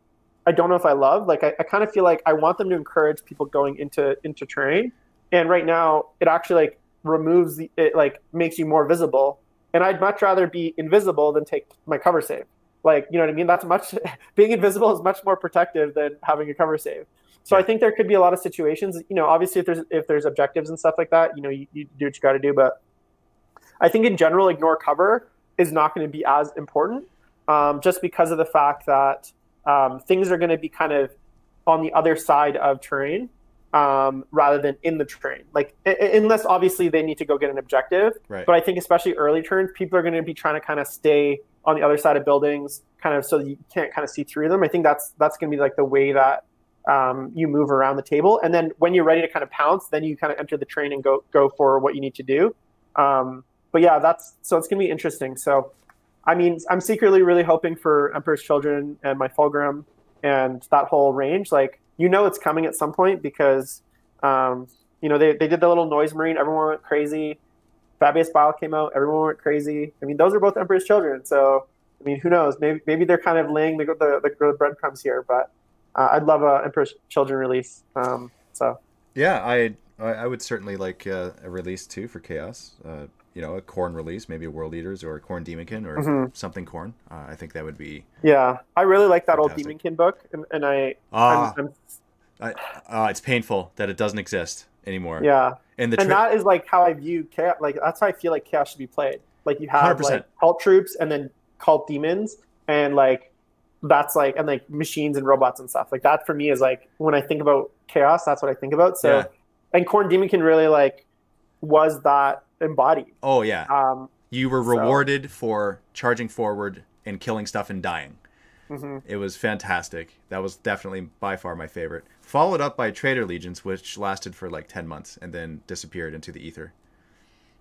I don't know if I love. Like I, I kind of feel like I want them to encourage people going into into terrain, and right now it actually like removes the it like makes you more visible. And I'd much rather be invisible than take my cover save. Like you know what I mean? That's much being invisible is much more protective than having a cover save. So I think there could be a lot of situations. You know, obviously if there's if there's objectives and stuff like that, you know, you, you do what you got to do. But I think in general, ignore cover is not going to be as important, um, just because of the fact that um, things are going to be kind of on the other side of terrain um, rather than in the terrain. Like i- unless obviously they need to go get an objective. Right. But I think especially early turns, people are going to be trying to kind of stay on the other side of buildings, kind of so you can't kind of see through them. I think that's that's going to be like the way that um, you move around the table, and then when you're ready to kind of pounce, then you kind of enter the train and go go for what you need to do. Um, but yeah, that's so it's to be interesting. So, I mean, I'm secretly really hoping for Emperor's Children and my Fulgrim and that whole range. Like, you know, it's coming at some point because, um, you know, they, they did the little noise marine. Everyone went crazy. Fabius Bile came out. Everyone went crazy. I mean, those are both Emperor's Children. So, I mean, who knows? Maybe maybe they're kind of laying the the, the, breadcrumbs here. But uh, I'd love a Emperor's Children release. Um, so Yeah, I I I would certainly like uh, a release too for Chaos. Uh, you know, a Khorne release, maybe a World Eaters or a Khorne Daemonkin or Mhm. something Khorne. Uh, I think that would be. yeah, I really like that old Daemonkin book, and, and I Ah, I'm, I'm, I, uh, it's painful that it doesn't exist anymore. yeah. and the and tri- that is like how I view chaos. Like that's how I feel like chaos should be played. Like you have 100%. like cult troops and then cult demons, and like that's like and like machines and robots and stuff. Like that for me is like when I think about chaos, that's what I think about. So, Yeah. and Corn demonkin really like was that embodied. oh yeah, Um, you were so- rewarded for charging forward and killing stuff and dying. mhm. It was fantastic. That was definitely by far my favorite. Followed up by Traitor Legions, which lasted for like ten months and then disappeared into the ether.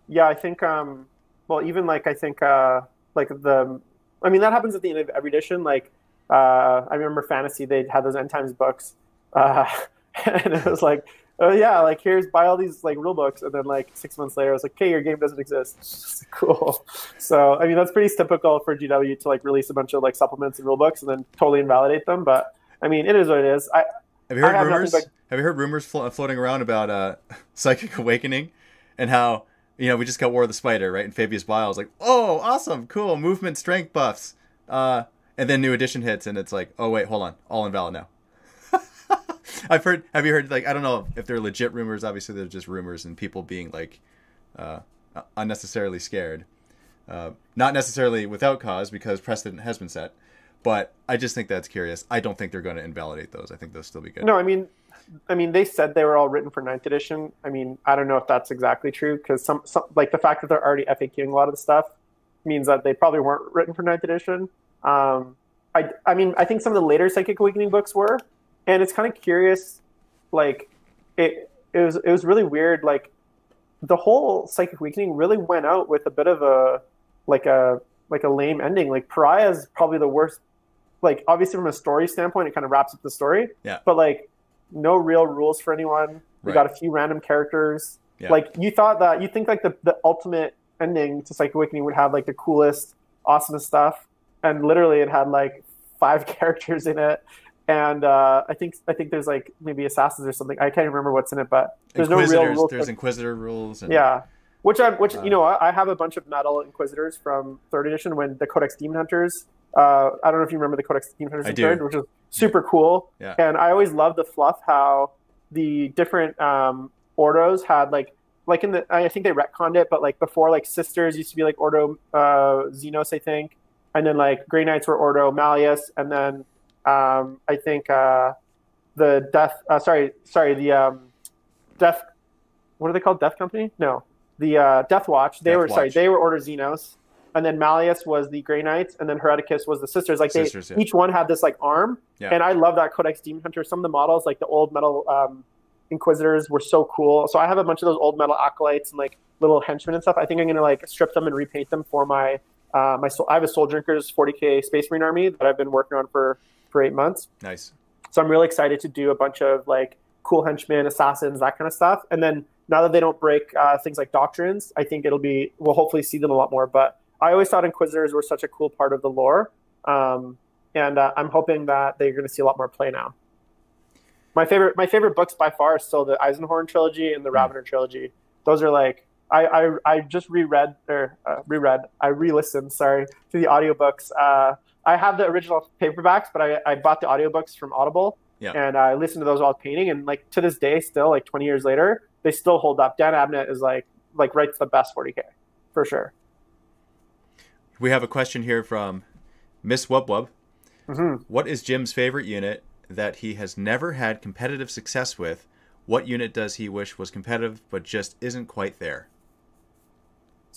Yeah, I think. Um, well, even like I think uh, like the. I mean, that happens at the end of every edition. Like uh, I remember Fantasy; they had those end times books, uh, and it was like, oh yeah, like here's buy all these like rule books, and then like six months later, I was like, okay, your game doesn't exist. cool. So I mean, that's pretty typical for GW to like release a bunch of like supplements and rule books and then totally invalidate them. But I mean, it is what it is. I Have you heard have rumors? but- Have you heard rumors flo- floating around about uh, Psychic Awakening and how you know we just got War of the Spider right? And Fabius Bile was like, "Oh, awesome, cool, movement, strength buffs." Uh, and then new edition hits, and it's like, "Oh wait, hold on, all invalid now." I've heard. Have you heard? Like, I don't know if they're legit rumors. Obviously, they're just rumors, and people being like uh, unnecessarily scared. Uh, not necessarily without cause, because precedent has been set. But I just think that's curious. I don't think they're going to invalidate those. I think they'll still be good. No, I mean, I mean, they said they were all written for ninth edition. I mean, I don't know if that's exactly true because some, some, like the fact that they're already FAQing a lot of the stuff means that they probably weren't written for ninth edition. Um, I, I mean, I think some of the later Psychic Awakening books were, and it's kind of curious. Like, it, it was, it was really weird. Like, the whole Psychic Awakening really went out with a bit of a, like a, like a lame ending. Like, Pariah is probably the worst. Like, obviously from a story standpoint, it kind of wraps up the story. Yeah. But like no real rules for anyone. We Right. got a few random characters. Yeah. Like you thought that you think like the, the ultimate ending to Psychic Awakening would have like the coolest, awesomest stuff, and literally it had like five characters in it. And uh, I think I think there's like maybe assassins or something. I can't remember what's in it, but there's no real rules. there's Inquisitor rules. And, yeah, which I which Uh, you know I I have a bunch of metal Inquisitors from third edition when the Codex Demon Hunters. Uh, I don't know if you remember the Codex Demon Hunters I in do. third, which is super cool. Yeah. And I always love the fluff how the different um, Ordos had like like in the I think they retconned it, but like before like sisters used to be like Ordo uh, Xenos, I think, and then like Grey Knights were Ordo Malleus, and then um, I think uh, the Death. Uh, sorry, sorry, the um, Death. What are they called? Death Company? No, the uh, Death Watch. They Death were sorry, they were Ordo Xenos, and then Malleus was the Grey Knights, and then Hereticus was the Sisters. Like Sisters, they yeah. each one had this like arm, Yeah. and I love that Codex Demon Hunter. Some of the models, like the old metal um, Inquisitors, were so cool. So I have a bunch of those old metal acolytes and like little henchmen and stuff. I think I'm gonna like strip them and repaint them for my uh, my soul. I have a Soul Drinkers 40k Space Marine army that I've been working on for for eight months. Nice. So I'm really excited to do a bunch of like cool henchmen, assassins, that kind of stuff. And then now that they don't break uh, things like doctrines, I think it'll be we'll hopefully see them a lot more. But I always thought Inquisitors were such a cool part of the lore, um, and uh, I'm hoping that they're going to see a lot more play now. My favorite my favorite books by far is still the Eisenhorn trilogy and the Ravenor trilogy. Those are like I, I, I just reread or uh, reread I re-listened sorry to the audiobooks. Uh, I have the original paperbacks, but I, I bought the audiobooks from Audible Yeah. and I listened to those while painting. And like to this day, still like 20 years later, they still hold up. Dan Abnett is like like writes the best 40k for sure. We have a question here from Miss Wubwub. hmm What is Jim's favorite unit that he has never had competitive success with? What unit does he wish was competitive but just isn't quite there?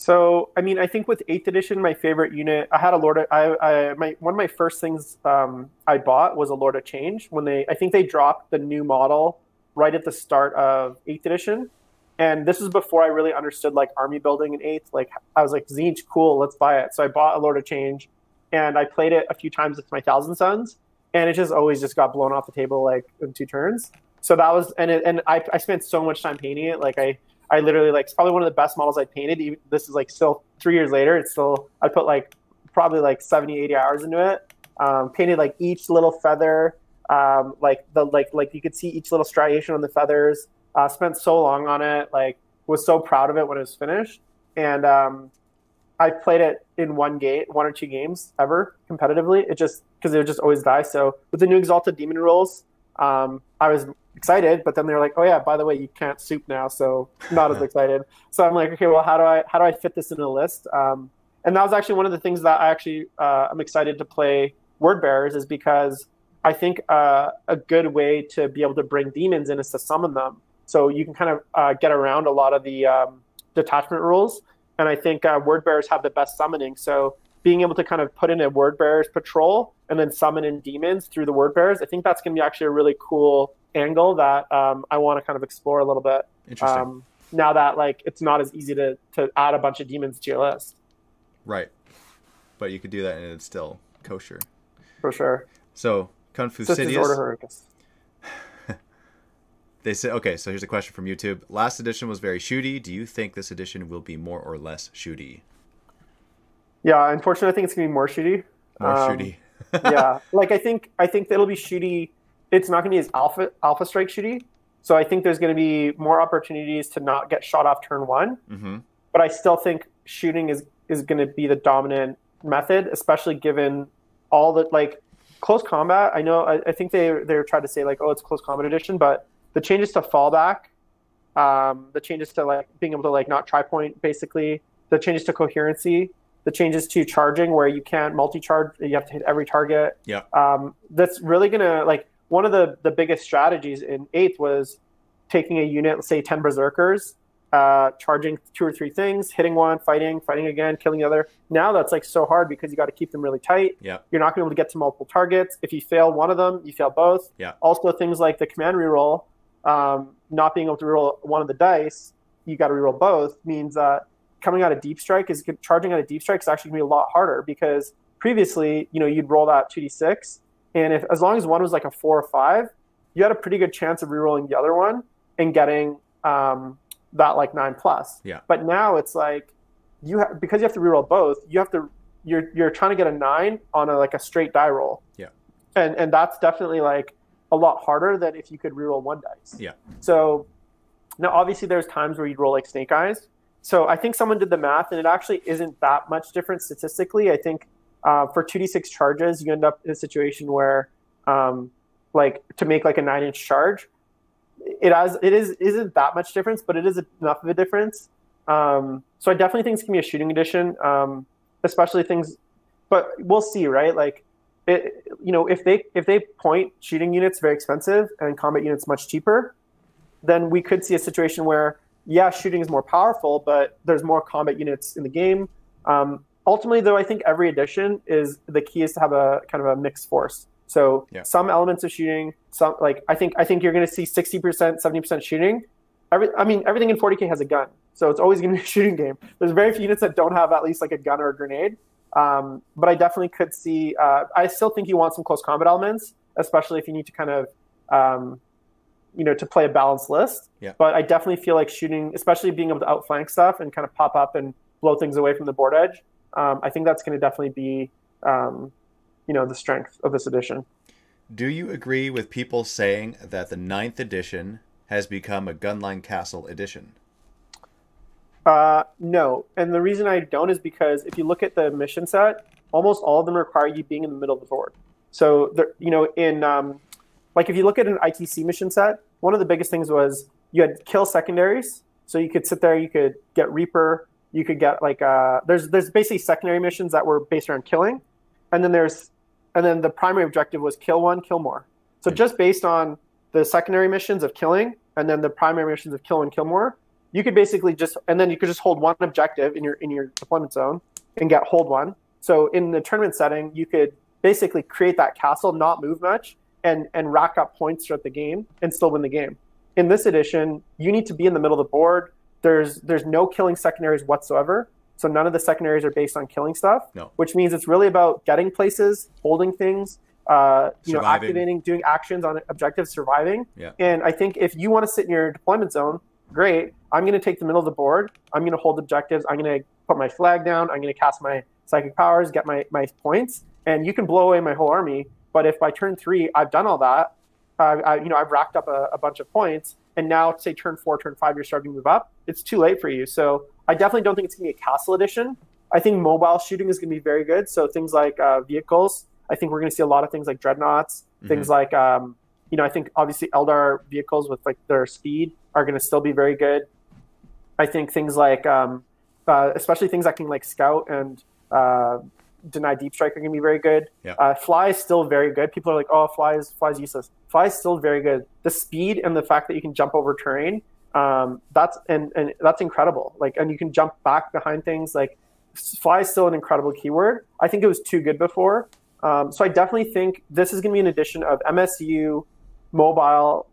So, I mean, I think with eighth edition, my favorite unit, I had a Lord. Of, I, I my one of my first things um, I bought was a Lord of Change when they. I think they dropped the new model right at the start of eighth edition, and this was before I really understood like army building in eighth. Like I was like, Tzeentch, cool, let's buy it. So I bought a Lord of Change, and I played it a few times with my Thousand Sons, and it just always just got blown off the table like in two turns. So that was and it, and I, I spent so much time painting it. Like I I literally like it's probably one of the best models I painted. Even, this is like still three years later. It's still I put like probably like 70, 80 hours into it. Um, painted like each little feather, um, like the like like you could see each little striation on the feathers. Uh, spent so long on it. Like was so proud of it when it was finished. And um, I played it in one game, one or two games ever competitively. It just because it would just always die. So with the new Exalted Demon rules, um, I was excited, but then they're like, "Oh yeah, by the way, you can't soup now," so not as excited. So I'm like, "Okay, well, how do I how do I fit this into the list?" Um, and that was actually one of the things that I actually uh, I'm excited to play Word Bearers is because I think uh, a good way to be able to bring demons in is to summon them, so you can kind of uh, get around a lot of the um, detachment rules. And I think uh, Word Bearers have the best summoning, so being able to kind of put in a Word Bearers patrol and then summon in demons through the Word Bearers, I think that's going to be actually a really cool angle that um, I want to kind of explore a little bit. Interesting. Um, now that like it's not as easy to to add a bunch of demons to your list right. But you could do that and it's still kosher. for sure. So, kung fu. Sisters Order Hericus. They say, okay, so here's a question from YouTube. Last edition was very shooty. Do you think this edition will be more or less shooty? Yeah, unfortunately, I think it's gonna be more shooty. More Um, shooty. yeah, like I think I think it'll be shooty. It's not gonna be as alpha alpha strike shooty. So I think there's gonna be more opportunities to not get shot off turn one. hmm but I still think shooting is is going to be the dominant method, especially given all the like close combat. I know I, I think they they tried to say like oh it's close combat edition, but the changes to fallback, um, the changes to like being able to like not try point basically, the changes to coherency, the changes to charging where you can't multi charge, you have to hit every target. Yeah. Um, that's really gonna like one of the the biggest strategies in eighth was taking a unit, let's say ten berserkers, uh, charging two or three things, hitting one, fighting, fighting again, killing the other. Now that's like so hard because you got to keep them really tight. Yeah. You're not going to be able to get to multiple targets. If you fail one of them, you fail both. Yeah. Also, things like the command reroll, um, not being able to reroll one of the dice, you got to reroll both, means uh, coming out of deep strike is charging out of deep strike is actually going to be a lot harder because previously, you know, you'd roll that 2d6, and if as long as one was like a four or five, you had a pretty good chance of rerolling the other one and getting um, that like nine plus. Yeah. But now it's like you have because you have to reroll both. You have to you're you're trying to get a nine on a like a straight die roll. Yeah. And and that's definitely like a lot harder than if you could reroll one dice. Yeah. So now obviously there's times where you'd roll like snake eyes. So I think someone did the math and it actually isn't that much different statistically. I think uh, for 2d6 charges, you end up in a situation where um, like to make like a nine inch charge, it has it is isn't that much difference, but it is enough of a difference. Um, so I definitely think it's gonna be a shooting edition, um, especially things. But we'll see, right? Like, it, you know, if they if they point shooting units very expensive and combat units much cheaper, then we could see a situation where yeah, shooting is more powerful, but there's more combat units in the game. Um, ultimately, though, I think every edition is the key is to have a kind of a mixed force. So Yeah. some elements of shooting, some like I think I think you're going to see 60%, 70% shooting. Every, I mean, everything in 40k has a gun, so it's always going to be a shooting game. There's very few units that don't have at least like a gun or a grenade. Um, but I definitely could see. Uh, I still think you want some close combat elements, especially if you need to kind of, um, you know, to play a balanced list. Yeah. But I definitely feel like shooting, especially being able to outflank stuff and kind of pop up and blow things away from the board edge. Um, I think that's going to definitely be, um, you know, the strength of this edition. Do you agree with people saying that the ninth edition has become a Gunline Castle edition? Uh, no, and the reason I don't is because if you look at the mission set, almost all of them require you being in the middle of the board. So, there, you know, in um, like if you look at an ITC mission set, one of the biggest things was you had kill secondaries. So you could sit there, you could get Reaper, you could get like uh, there's there's basically secondary missions that were based around killing, and then there's and then the primary objective was kill one, kill more. So just based on the secondary missions of killing and then the primary missions of kill one, kill more, you could basically just and then you could just hold one objective in your in your deployment zone and get hold one. So in the tournament setting, you could basically create that castle, not move much, and and rack up points throughout the game and still win the game. In this edition, you need to be in the middle of the board. There's there's no killing secondaries whatsoever. So none of the secondaries are based on killing stuff, No. which means it's really about getting places, holding things, uh, you know, activating, doing actions on objectives, surviving. Yeah. And I think if you want to sit in your deployment zone, great. I'm going to take the middle of the board. I'm going to hold objectives. I'm going to put my flag down. I'm going to cast my psychic powers, get my, my points, and you can blow away my whole army. But if by turn three I've done all that, uh, I, you know I've racked up a, a bunch of points, and now say turn four, turn five, you're starting to move up. It's too late for you. So I definitely don't think it's going to be a castle edition. I think mobile shooting is going to be very good. So things like uh, vehicles, I think we're going to see a lot of things like dreadnoughts, things like um, you know I think obviously Eldar vehicles with like their speed are going to still be very good. I think things like um, uh, especially things that can like scout and uh, deny deep strike are going to be very good. Uh, fly is still very good. People are like, oh, fly is fly is useless. Fly is still very good. The speed and the fact that you can jump over terrain, um, that's and and that's incredible. Like, and you can jump back behind things. Like, fly is still an incredible keyword. I think it was too good before. Um, so I definitely think this is going to be an addition of MSU, mobile,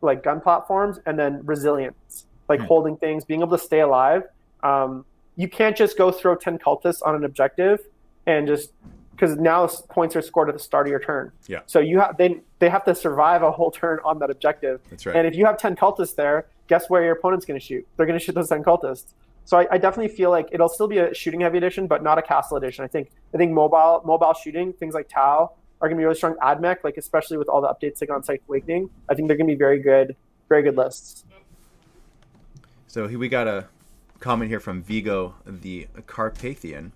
like gun platforms, and then resilience, like Hmm. holding things, being able to stay alive. Um, you can't just go throw 10 cultists on an objective and just because now points are scored at the start of your turn. Yeah. So you have they they have to survive a whole turn on that objective. That's right. And if you have 10 cultists there, guess where your opponent's going to shoot? They're going to shoot those 10 cultists. So I, I definitely feel like it'll still be a shooting heavy edition, but not a castle edition. I think I think mobile mobile shooting things like Tau are going to be really strong. AdMech, like especially with all the updates like on Psychic Awakening, I think they're going to be very good, very good lists. So here we got a comment here from Vigo the Carpathian.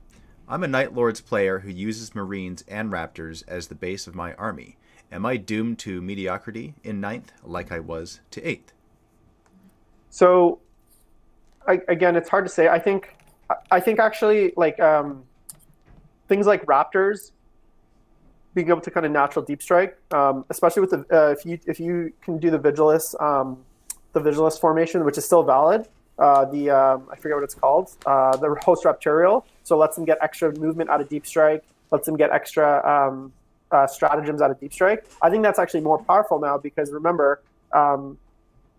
I'm a Night Lords player who uses Marines and Raptors as the base of my army. Am I doomed to mediocrity in ninth like I was to eighth? So, I, again, it's hard to say. I think, I think actually, like um, things like Raptors, being able to kind of natural deep strike, um, especially with the uh, if you if you can do the Vigilus, um, the Vigilus formation, which is still valid. Uh, the um, I forget what it's called. Uh, the host raptorial, so lets them get extra movement out of deep strike, lets them get extra um, uh, stratagems out of deep strike. I think that's actually more powerful now because remember, um,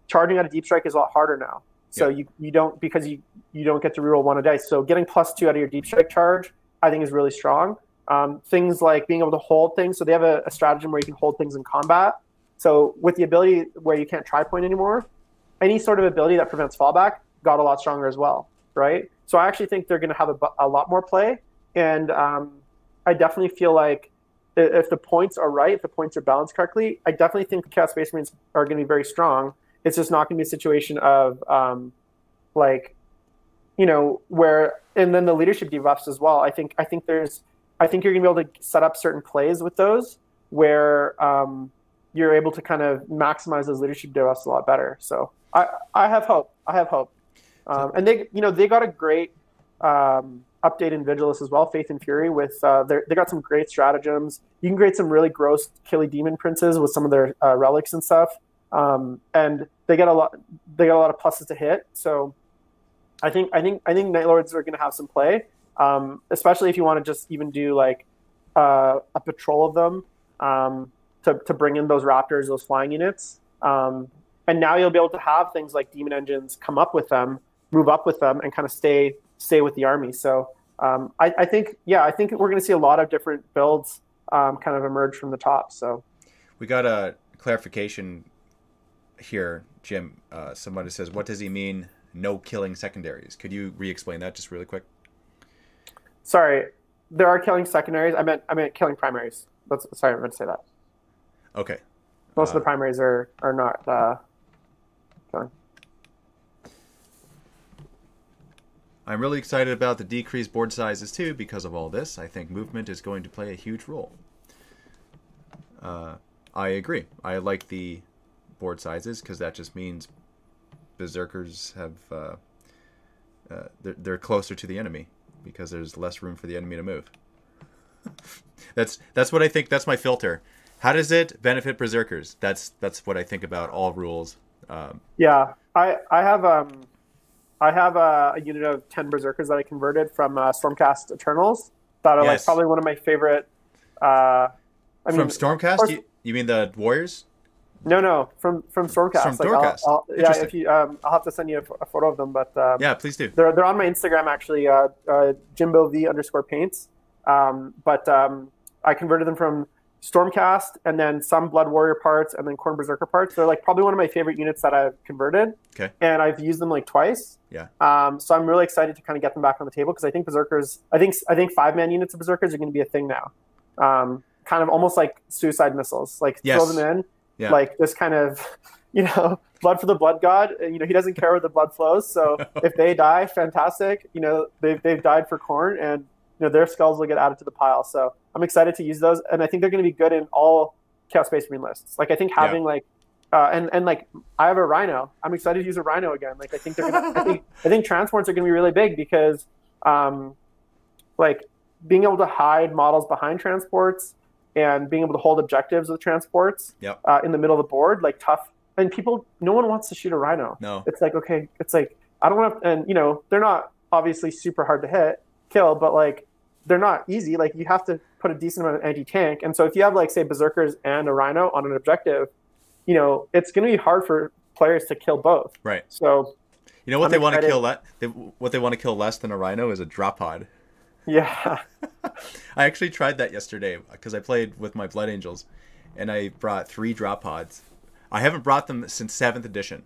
charging out of deep strike is a lot harder now. So Yeah. you, you don't because you you don't get to reroll one a dice. So getting plus two out of your deep strike charge, I think is really strong. Um, things like being able to hold things. So they have a, a stratagem where you can hold things in combat. So with the ability where you can't try point anymore, any sort of ability that prevents fallback got a lot stronger as well, right? So I actually think they're going to have a, a, lot more play, and um, I definitely feel like if the points are right, if the points are balanced correctly, I definitely think the Chaos Space Marines are going to be very strong. It's just not going to be a situation of um, like, you know, where and then the leadership debuffs as well. I think I think there's I think you're going to be able to set up certain plays with those where um, you're able to kind of maximize those leadership debuffs a lot better. So I I have hope. I have hope. Um, and they you know they got a great um, update in Vigilus as well, Faith and Fury. With uh, they got some great stratagems. You can create some really gross killy demon princes with some of their uh, relics and stuff. Um, and they get a lot. They got a lot of pluses to hit. So I think I think I think Night Lords are going to have some play, um, especially if you want to just even do like uh, a patrol of them um, to to bring in those Raptors, those flying units. Um, and now you'll be able to have things like demon engines come up with them, move up with them, and kind of stay stay with the army. So um, I, I, think, yeah, I think we're going to see a lot of different builds um, kind of emerge from the top. So we got a clarification here, Jim. Uh, somebody says, "What does he mean? No killing secondaries?" Could you re-explain that just really quick? Sorry, there are killing secondaries. I meant I meant killing primaries. That's sorry, I meant to say that. Okay. Most uh, of the uh, primaries are are not uh, killing. I'm really excited about the decreased board sizes too because of all this. I think movement is going to play a huge role. Uh, I agree. I like the board sizes because that just means berserkers have uh, uh, they're, they're closer to the enemy because there's less room for the enemy to move. that's that's what I think. That's my filter. How does it benefit berserkers? That's that's what I think about all rules. Um, yeah, I I have um I have a, a, unit of 10 Berserkers that I converted from uh, Stormcast Eternals that are yes. like probably one of my favorite. Uh, I mean, from Stormcast? You, you, mean the Warriors? No, no, from from Stormcast. From like, Stormcast. I'll, I'll, yeah, if you, um, I'll have to send you a, a photo of them, but um, yeah, please do. They're they're on my Instagram actually, uh, uh, Jimbo V underscore paints. Um, but um, I converted them from Stormcast, and then some Blood Warrior parts, and then Khorne Berserker parts. They're like probably one of my favorite units that I've converted. Okay. And I've used them like twice. Yeah. Um, so I'm really excited to kind of get them back on the table because I think Berserkers, I think I think five man units of Berserkers are going to be a thing now. Um, kind of almost like suicide missiles, like yes. throw them in, yeah. like this kind of, you know, blood for the blood god. You know, he doesn't care where the blood flows. So if they die, fantastic. You know, they've they've died for Khorne, and you know their skulls will get added to the pile. So I'm excited to use those, and I think they're going to be good in all Chaos Space Marine lists. Like I think having yeah. like uh, and and like I have a Rhino. I'm excited to use a Rhino again. Like I think they're gonna. I think I think transports are going to be really big because, um, like being able to hide models behind transports and being able to hold objectives with transports yep. uh, in the middle of the board, like tough. And people, no one wants to shoot a Rhino. No, it's like okay, it's like I don't want, to, and you know they're not obviously super hard to hit, kill, but like they're not easy. Like you have to put a decent amount of anti tank. And so if you have like say berserkers and a rhino on an objective, you know it's going to be hard for players to kill both. Right. So you know what I'm they want to kill. Le- they, what they want to kill less than a rhino is a drop pod. Yeah. I actually tried that yesterday because I played with my Blood Angels, and I brought three drop pods. I haven't brought them since seventh edition,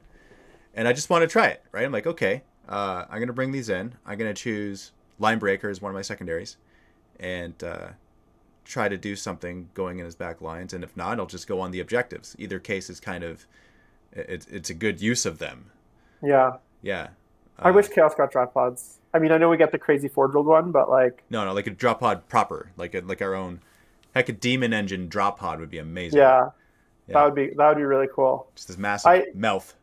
and I just want to try it. Right? I'm like, okay, uh, I'm gonna bring these in. I'm gonna choose line breaker as one of my secondaries, and uh, try to do something going in his back lines. And if not, I'll just go on the objectives. Either case is kind of it's it's a good use of them. Yeah. Yeah. I wish uh, Chaos got drop pods. I mean, I know we got the crazy Forge World one, but like no, no, like a drop pod proper, like a, like our own. Heck, a demon engine drop pod would be amazing. Yeah, yeah. that would be that would be really cool. Just this massive I, mouth.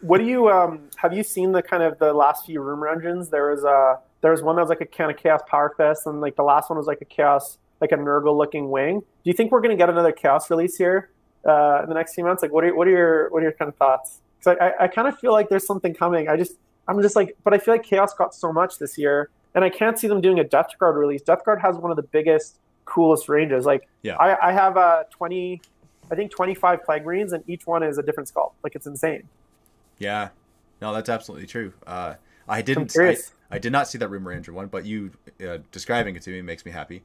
What do you um have you seen the kind of the last few rumor engines? There was a there was one that was like a kind of chaos power fist, and like the last one was like a chaos like a Nurgle looking wing. Do you think we're going to get another chaos release here uh, in the next few months? Like, what are what are your what are your kind of thoughts? Because I, I, I kind of feel like there's something coming. I just I'm just like, but I feel like chaos got so much this year, and I can't see them doing a Death Guard release. Death Guard has one of the biggest, coolest ranges. Like, yeah, I, I have a uh, 20, I think 25 Plague Marines, and each one is a different sculpt. Like, it's insane. Yeah, no, that's absolutely true. Uh, I didn't. I, I, did not see that rumor engine one, but you uh, describing it to me makes me happy.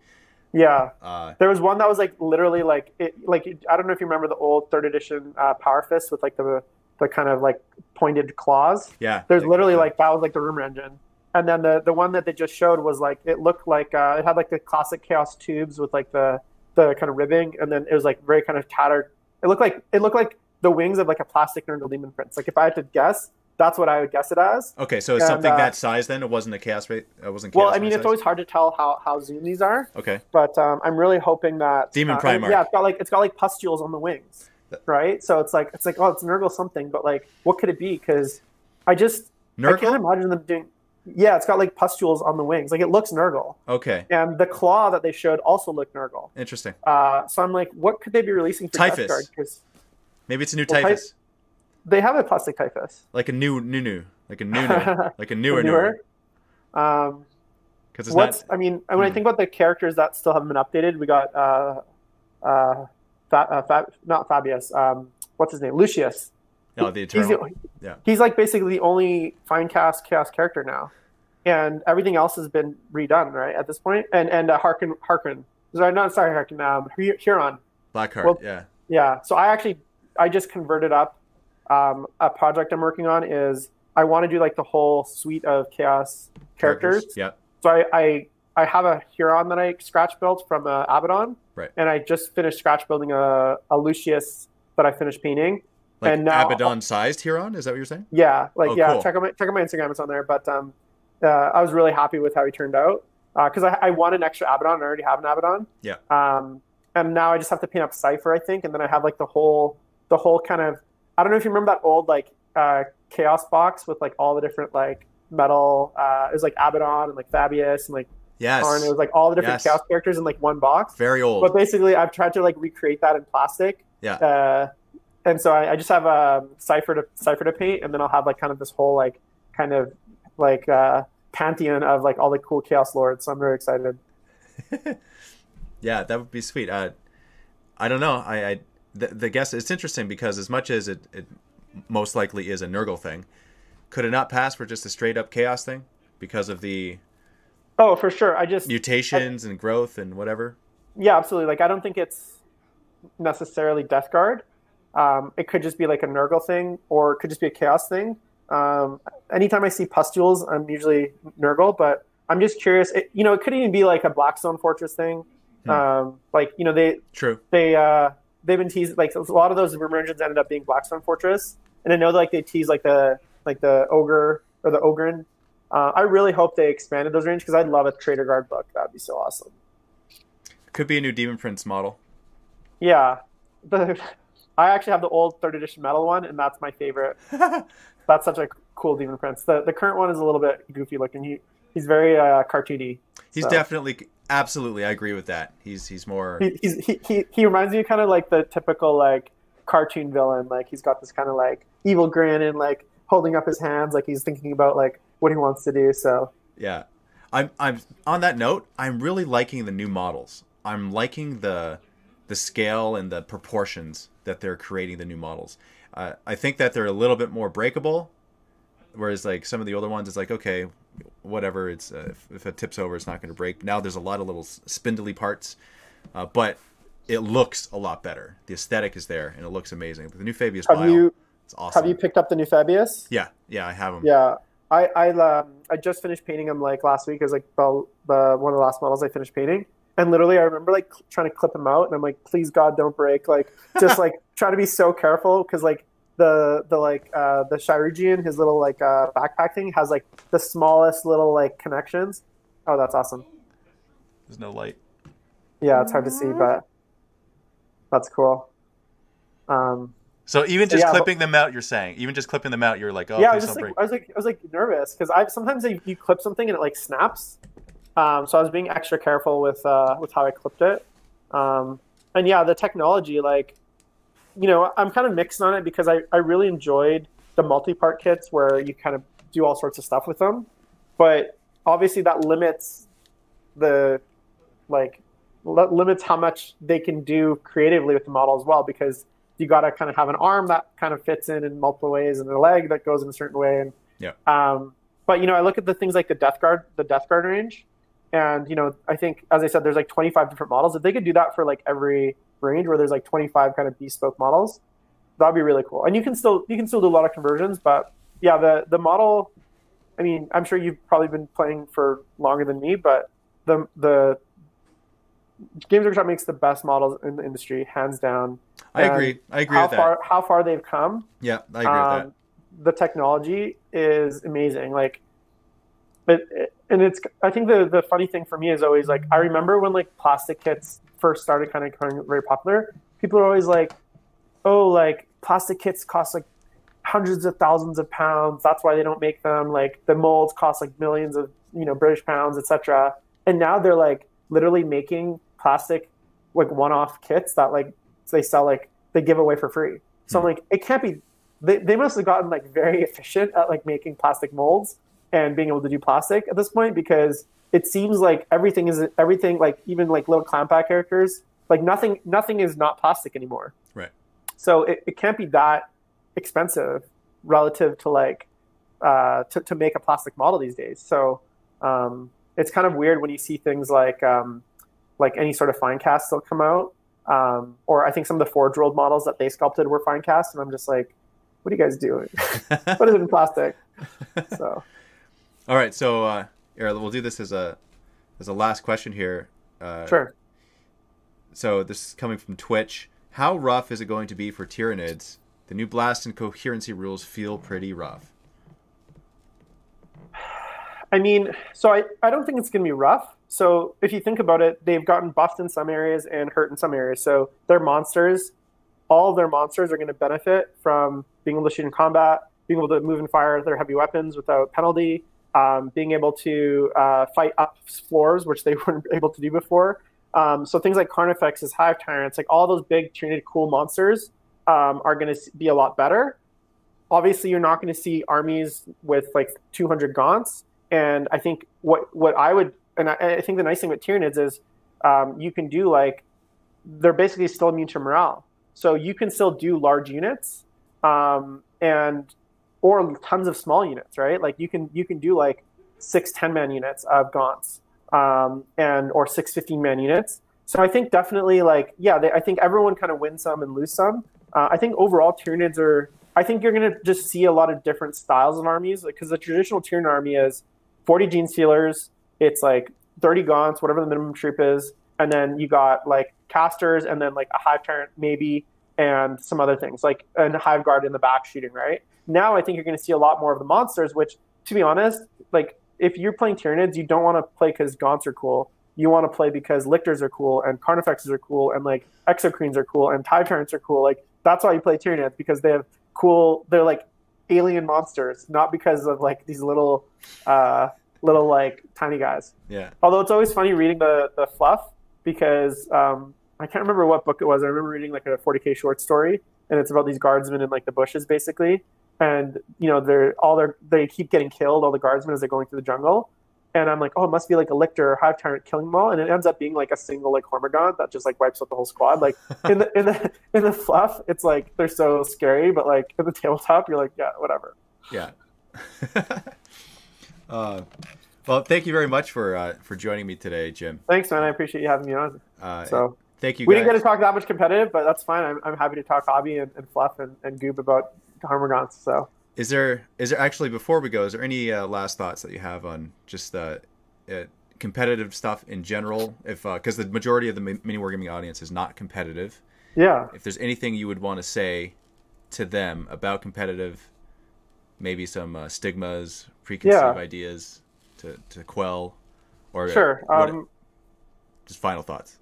Yeah, Uh, there was one that was like literally like it like I don't know if you remember the old third edition uh, Power Fist with like the the kind of like pointed claws. yeah. There's literally yeah. like that was like the rumor engine, and then the the one that they just showed was like it looked like uh, it had like the classic chaos tubes with like the the kind of ribbing, and then it was like very kind of tattered. It looked like it looked like the wings of like a plastic Nurgle Demon Prince. Like if I had to guess, that's what I would guess it as. Okay, so it's and, something uh, that size then. It wasn't a chaos rate. It wasn't. Well, I mean, it's size? always hard to tell how how zoom these are, okay. but um, I'm really hoping that Demon uh. Yeah, it's got like it's got like pustules on the wings, right? So it's like it's like oh, it's Nurgle something, but like what could it be? Because I just I can't imagine them doing. Yeah, it's got like pustules on the wings. Like it looks Nurgle, Okay, and the claw that they showed also looked Nurgle. interesting. Uh, so I'm like, what could they be releasing for Typhus. Because Maybe it's a new Well, typhus, they have a plastic typhus. like a new new new, like a new new, like a newer Newer. Um, Because it's what's not. I mean, when I Hmm. think about the characters that still haven't been updated, we got uh, uh, Fa- uh Fa- not Fabius. Um, what's his name? Lucius. No, the He's, eternal. the, Yeah. he's like basically the only fine cast chaos character now, and everything else has been redone right at this point. And and uh, Haarken Haarken. Sorry, not sorry Harkin. Um, Hu- Huron. Blackheart. well- yeah. Yeah. So I actually I just converted up. Um, a project I'm working on is I want to do like the whole suite of chaos characters. Yeah. So I, I I have a Huron that I scratch built from uh, Abaddon, Right. and I just finished scratch building a, a Lucius that I finished painting. Like And now- Abaddon sized Huron. Is that what you're saying? Yeah, like Oh, yeah, cool. check out my check out my Instagram. It's on there. But um, uh, I was really happy with how he turned out because I, I want an extra Abaddon. And I already have an Abaddon. Yeah. Um, and now I just have to paint up Cypher, I think, and then I have like the whole the whole kind of I don't know if you remember that old like uh, Chaos box with like all the different like metal. Uh, it was like Abaddon and like Fabius and like Yes. Kharn. It was like all the different Yes. Chaos characters in like one box. Very old. But basically, I've tried to like recreate that in plastic. Yeah. Uh, and so I, I just have a Cypher to Cypher to paint, and then I'll have like kind of this whole like kind of like uh, pantheon of like all the cool chaos lords. So I'm very excited. yeah, that would be sweet. Uh, I don't know. I, I the, the guess it's interesting because as much as it, it most likely is a Nurgle thing, could it not pass for just a straight up chaos thing because of the Oh, for sure. I just mutations and growth and whatever? yeah, absolutely. Like I don't think it's necessarily Death Guard. Um, it could just be like a Nurgle thing, or it could just be a Chaos thing. Um, anytime I see pustules, I'm usually Nurgle, but I'm just curious. It, you know, it could even be like a Blackstone Fortress thing. Hmm. Um, like you know, they True. they uh, they've been teased like a lot of those emergence ended up being Blackstone Fortress, and I know like they tease like the like the ogre or the Ogryn. Uh, I really hope they expanded those range because I'd love a Traitor Guard book. That'd be so awesome. Could be a new Daemon Prince model. Yeah, the I actually have the old third edition metal one, and that's my favorite. That's such a cool Daemon Prince. The the current one is a little bit goofy looking. He he's very uh, cartoony. He's So- definitely absolutely. I agree with that. He's he's more. He, he's, he, he he reminds me kind of like the typical like cartoon villain. Like he's got this kind of like evil grin and like holding up his hands, like he's thinking about like what he wants to do. So Yeah. I'm I'm on that note, I'm really liking the new models. I'm liking the the scale and the proportions that they're creating the new models. Uh, I think that they're a little bit more breakable, whereas like some of the older ones, it's like okay, whatever. It's uh, if, if it tips over, it's not going to break. Now there's a lot of little spindly parts, uh, but it looks a lot better. The aesthetic is there, and it looks amazing. But the new Fabius have Bile, you it's awesome. have you picked up the new Fabius? Yeah, yeah, I have them. Yeah, I I um, I just finished painting them like last week. It was like the, the one of the last models I finished painting, and literally I remember like cl- trying to clip them out, and I'm like, please God, don't break. Like just like try to be so careful because like the the like uh, the Shirugian, his little like uh, backpack thing has like the smallest little like connections. Oh, that's awesome. There's no light. Yeah, it's hard to see, but that's cool. Um, So even just yeah, but- clipping them out, you're saying, even just clipping them out, you're like, oh, yeah, I was just don't like, break. I was like, I was like nervous because I sometimes I, you clip something and it like snaps. Um, so I was being extra careful with uh, with how I clipped it. Um, and yeah, the technology, like, you know, I'm kind of mixed on it because I, I really enjoyed the multi-part kits where you kind of do all sorts of stuff with them, but obviously that limits the like li- limits how much they can do creatively with the model as well because you got to kind of have an arm that kind of fits in in multiple ways and a leg that goes in a certain way and Yeah. um but you know i look at the things like the death guard the death guard range and you know, I think as I said, there's like 25 different models. If they could do that for like every range, where there's like 25 kind of bespoke models, that'd be really cool. And you can still you can still do a lot of conversions, but yeah, the the model. I mean, I'm sure you've probably been playing for longer than me, but the the Games Workshop makes the best models in the industry, hands down. I agree. I agree how with far that. how far they've come. Yeah, I agree Um, with that. the technology is amazing. Like, but and it's I think the the funny thing for me is always like I remember when like plastic kits first started kind of becoming very popular. People are always like, oh, like plastic kits cost like hundreds of thousands of pounds. That's why they don't make them. Like the molds cost like millions of you know British pounds, etc. And now they're like literally making plastic like one-off kits that like they sell like they give away for free. So I'm hmm. like, it can't be. They, they must have gotten like very efficient at like making plastic molds and being able to do plastic at this point because it seems like everything is everything like even like little clown pack characters like nothing nothing is not plastic anymore. Right. So it, it can't be that expensive relative to like uh, to to make a plastic model these days. So um, it's kind of weird when you see things like um, like any sort of fine cast still come out. Um, or I think some of the Forge World models that they sculpted were fine cast, and I'm just like, what are you guys doing? what is it in plastic. So All right, so uh, here, we'll do this as a as a last question here. Uh, sure. So this is coming from Twitch. How rough is it going to be for Tyranids? The new blast and coherency rules feel pretty rough. I mean, so I, I don't think it's going to be rough. So if you think about it, they've gotten buffed in some areas and hurt in some areas. So their monsters, all their monsters are going to benefit from being able to shoot in combat, being able to move and fire their heavy weapons without penalty, um, being able to uh, fight up floors, which they weren't able to do before. Um, so things like Carnifexes, Hive Tyrants, like all those big Tyranid cool monsters um, are going to be a lot better. Obviously, you're not going to see armies with like 200 gaunts. And I think what what I would and I, I think the nice thing with Tyranids is um, you can do like they're basically still immune to morale, so you can still do large units um, and or tons of small units, right? Like you can you can do like six 10 man units of gaunts um, and or six 15 man units. So I think definitely like yeah, they, I think everyone kind of wins some and lose some. Uh, I think overall Tyranids are. I think you're going to just see a lot of different styles of armies because the traditional Tyranid army is 40 Genestealers. It's like 30 gaunts, whatever the minimum troop is, and then you got like casters, and then like a hive tyrant maybe, and some other things like a hive guard in the back shooting. Right now, I think you're going to see a lot more of the monsters. Which, to be honest, like if you're playing Tyranids, you don't want to play because gaunts are cool. You want to play because lictors are cool and carnifexes are cool and like exocrines are cool and hive tyrants are cool. Like that's why you play Tyranids because they have cool. They're like alien monsters, not because of like these little, uh, little like tiny guys. Yeah. Although it's always funny reading the the fluff because um, I can't remember what book it was. I remember reading like a 40k short story, and it's about these guardsmen in like the bushes basically, and you know they're all their they keep getting killed all the guardsmen as they're going through the jungle. And I'm like, oh, it must be like a lictor or hive tyrant killing them all, and it ends up being like a single like Hormagaunt that just like wipes out the whole squad. Like in the in the in the fluff, it's like they're so scary, but like in the tabletop, you're like, yeah, whatever. Yeah. uh, well, thank you very much for uh, for joining me today, Jim. Thanks, man. I appreciate you having me on. Uh, So thank you. we guys. didn't get to talk that much competitive, but that's fine. I'm, I'm happy to talk hobby and, and fluff and, and goob about Hormagaunts. So Is there is there actually before we go? Is there any uh, last thoughts that you have on just uh, uh, competitive stuff in general? If because the majority of the mi- mini wargaming audience is not competitive, yeah, if there's anything you would want to say to them about competitive, maybe some uh, stigmas, preconceived Yeah. ideas to, to quell, or uh, sure. what- Um, just final thoughts.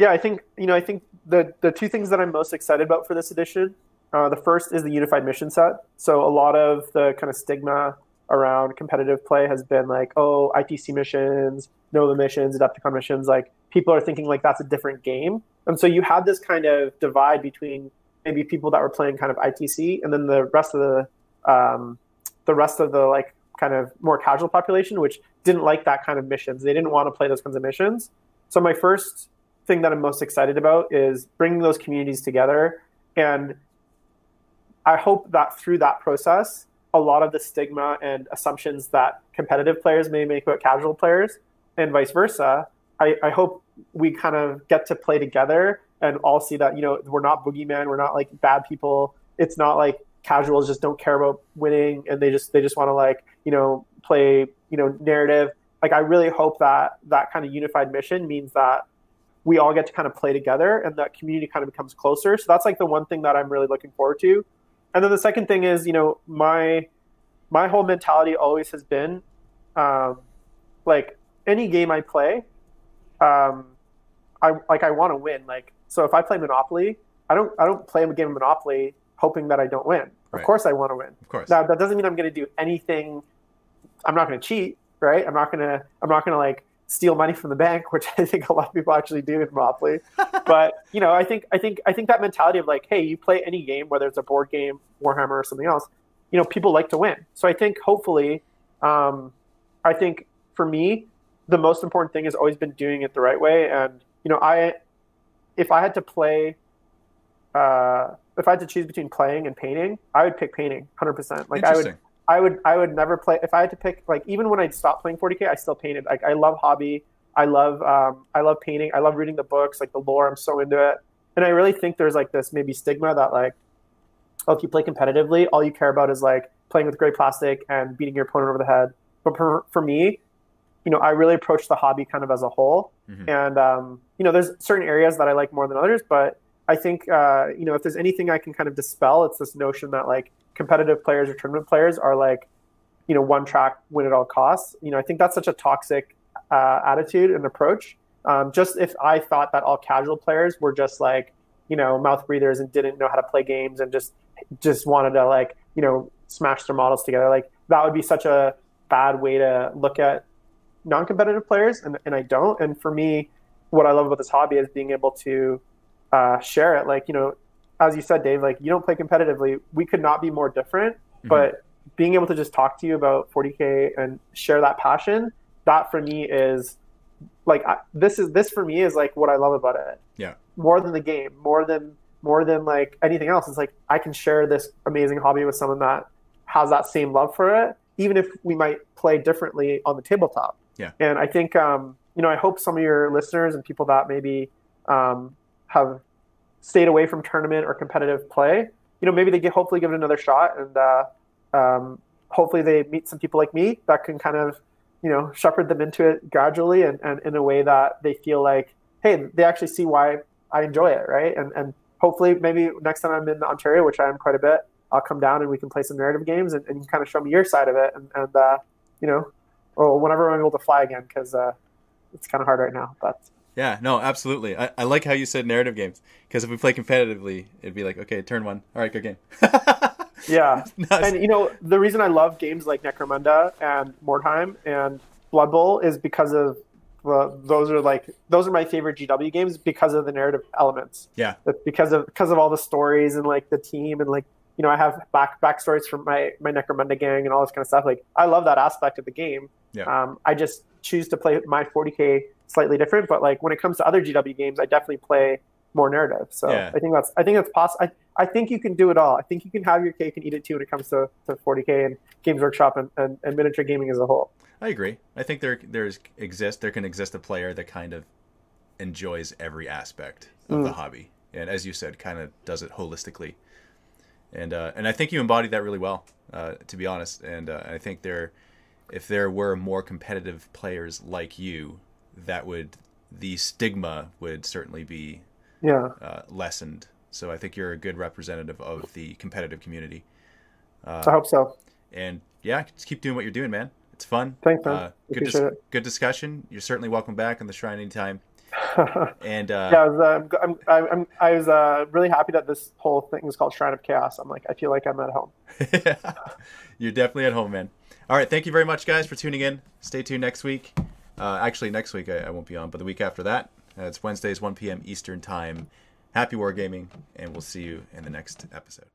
Yeah, I think you know. I think the the two things that I'm most excited about for this edition. Uh, the first is the unified mission set. So a lot of the kind of stigma around competitive play has been like, oh, ITC missions, Nova missions, Adepticon missions. Like people are thinking like that's a different game, and so you had this kind of divide between maybe people that were playing kind of ITC and then the rest of the um, the rest of the like kind of more casual population, which didn't like that kind of missions. They didn't want to play those kinds of missions. So my first thing that I'm most excited about is bringing those communities together, and I hope that through that process, a lot of the stigma and assumptions that competitive players may make about casual players and vice versa. I, I hope we kind of get to play together and all see that you know we're not boogeyman, we're not like bad people. It's not like casuals just don't care about winning and they just they just want to like you know play you know narrative. Like I really hope that that kind of unified mission means that we all get to kind of play together and that community kind of becomes closer. So that's like the one thing that I'm really looking forward to. And then the second thing is, you know, my my whole mentality always has been um, like any game I play, um, I like I want to win. Like so, if I play Monopoly, I don't I don't play a game of Monopoly hoping that I don't win. Right. Of course, I want to win. Of course. Now that doesn't mean I'm going to do anything. I'm not going to cheat, right? I'm not going to I'm not going to like steal money from the bank, which I think a lot of people actually do in Monopoly. but you know, I think I think I think that mentality of like, hey, you play any game, whether it's a board game, Warhammer, or something else, you know, people like to win. So I think hopefully, um, I think for me, the most important thing has always been doing it the right way. And you know, I if I had to play. Uh, if I had to choose between playing and painting, I would pick painting, hundred percent. Like I would, I would I would never play if I had to pick like even when I stopped playing 40k I still painted. Like I love hobby. I love um, I love painting. I love reading the books like the lore. I'm so into it. And I really think there's like this maybe stigma that like oh if you play competitively all you care about is like playing with gray plastic and beating your opponent over the head. But for, for me you know I really approach the hobby kind of as a whole. Mm-hmm. and um, you know there's certain areas that I like more than others. But I think uh, you know if there's anything I can kind of dispel it's this notion that like competitive players or tournament players are like, you know, one track win at all costs. You know, I think that's such a toxic uh, attitude and approach. Um, just if I thought that all casual players were just like, you know, mouth breathers and didn't know how to play games and just just wanted to like, you know, smash their models together, like that would be such a bad way to look at non-competitive players, and, and I don't. And for me, what I love about this hobby is being able to uh, share it. Like, you know, as you said, Dave, like you don't play competitively. We could not be more different, mm-hmm. but being able to just talk to you about 40k and share that passion, that for me is like I, this is this for me is like what I love about it. Yeah. More than the game, more than more than like anything else. It's like I can share this amazing hobby with someone that has that same love for it, even if we might play differently on the tabletop. Yeah. And I think um, you know I hope some of your listeners and people that maybe um, have stayed away from tournament or competitive play, you know, maybe they get hopefully give it another shot, and uh, um, hopefully they meet some people like me that can kind of, you know, shepherd them into it gradually and, and in a way that they feel like, hey, they actually see why I enjoy it, right? And and hopefully maybe next time I'm in Ontario, which I am quite a bit, I'll come down and we can play some narrative games and, and kind of show me your side of it, and and uh, you know, or whenever I'm able to fly again, because uh, it's kind of hard right now, but. Yeah, no, absolutely. I, I like how you said narrative games because if we play competitively, it'd be like, okay, turn one. All right, good game. yeah, nice. and you know the reason I love games like Necromunda and Mordheim and Blood Bowl is because of those are like those are my favorite GW games because of the narrative elements. Yeah, because of because of all the stories and like the team and like you know I have back backstories from my my Necromunda gang and all this kind of stuff. Like I love that aspect of the game. Yeah. Um, I just choose to play my 40k slightly different. But like when it comes to other GW games, I definitely play more narrative. So yeah. I think that's I think that's possible. I, I think you can do it all. I think you can have your cake and eat it too when it comes to, to 40k and Games Workshop and, and, and miniature gaming as a whole. I agree. I think there there's exist there can exist a player that kind of enjoys every aspect of mm. the hobby, and as you said, kind of does it holistically. And uh, and I think you embodied that really well, uh, to be honest. And uh, I think there, if there were more competitive players like you, that would the stigma would certainly be yeah uh, lessened. So I think you're a good representative of the competitive community. Uh, I hope so. And yeah, just keep doing what you're doing, man. It's fun. Thanks, man. Uh, good, dis- good discussion. You're certainly welcome back on the Shrine anytime. and uh, yeah, I was, uh, I'm, I'm, I'm, i was uh, really happy that this whole thing is called Shrine of Chaos. I'm like, I feel like I'm at home. You're definitely at home, man. All right, thank you very much, guys, for tuning in. Stay tuned next week. Uh, actually, next week I, I, won't be on, but the week after that, uh, it's Wednesdays, 1 p.m. Eastern Time. Happy Wargaming, and we'll see you in the next episode.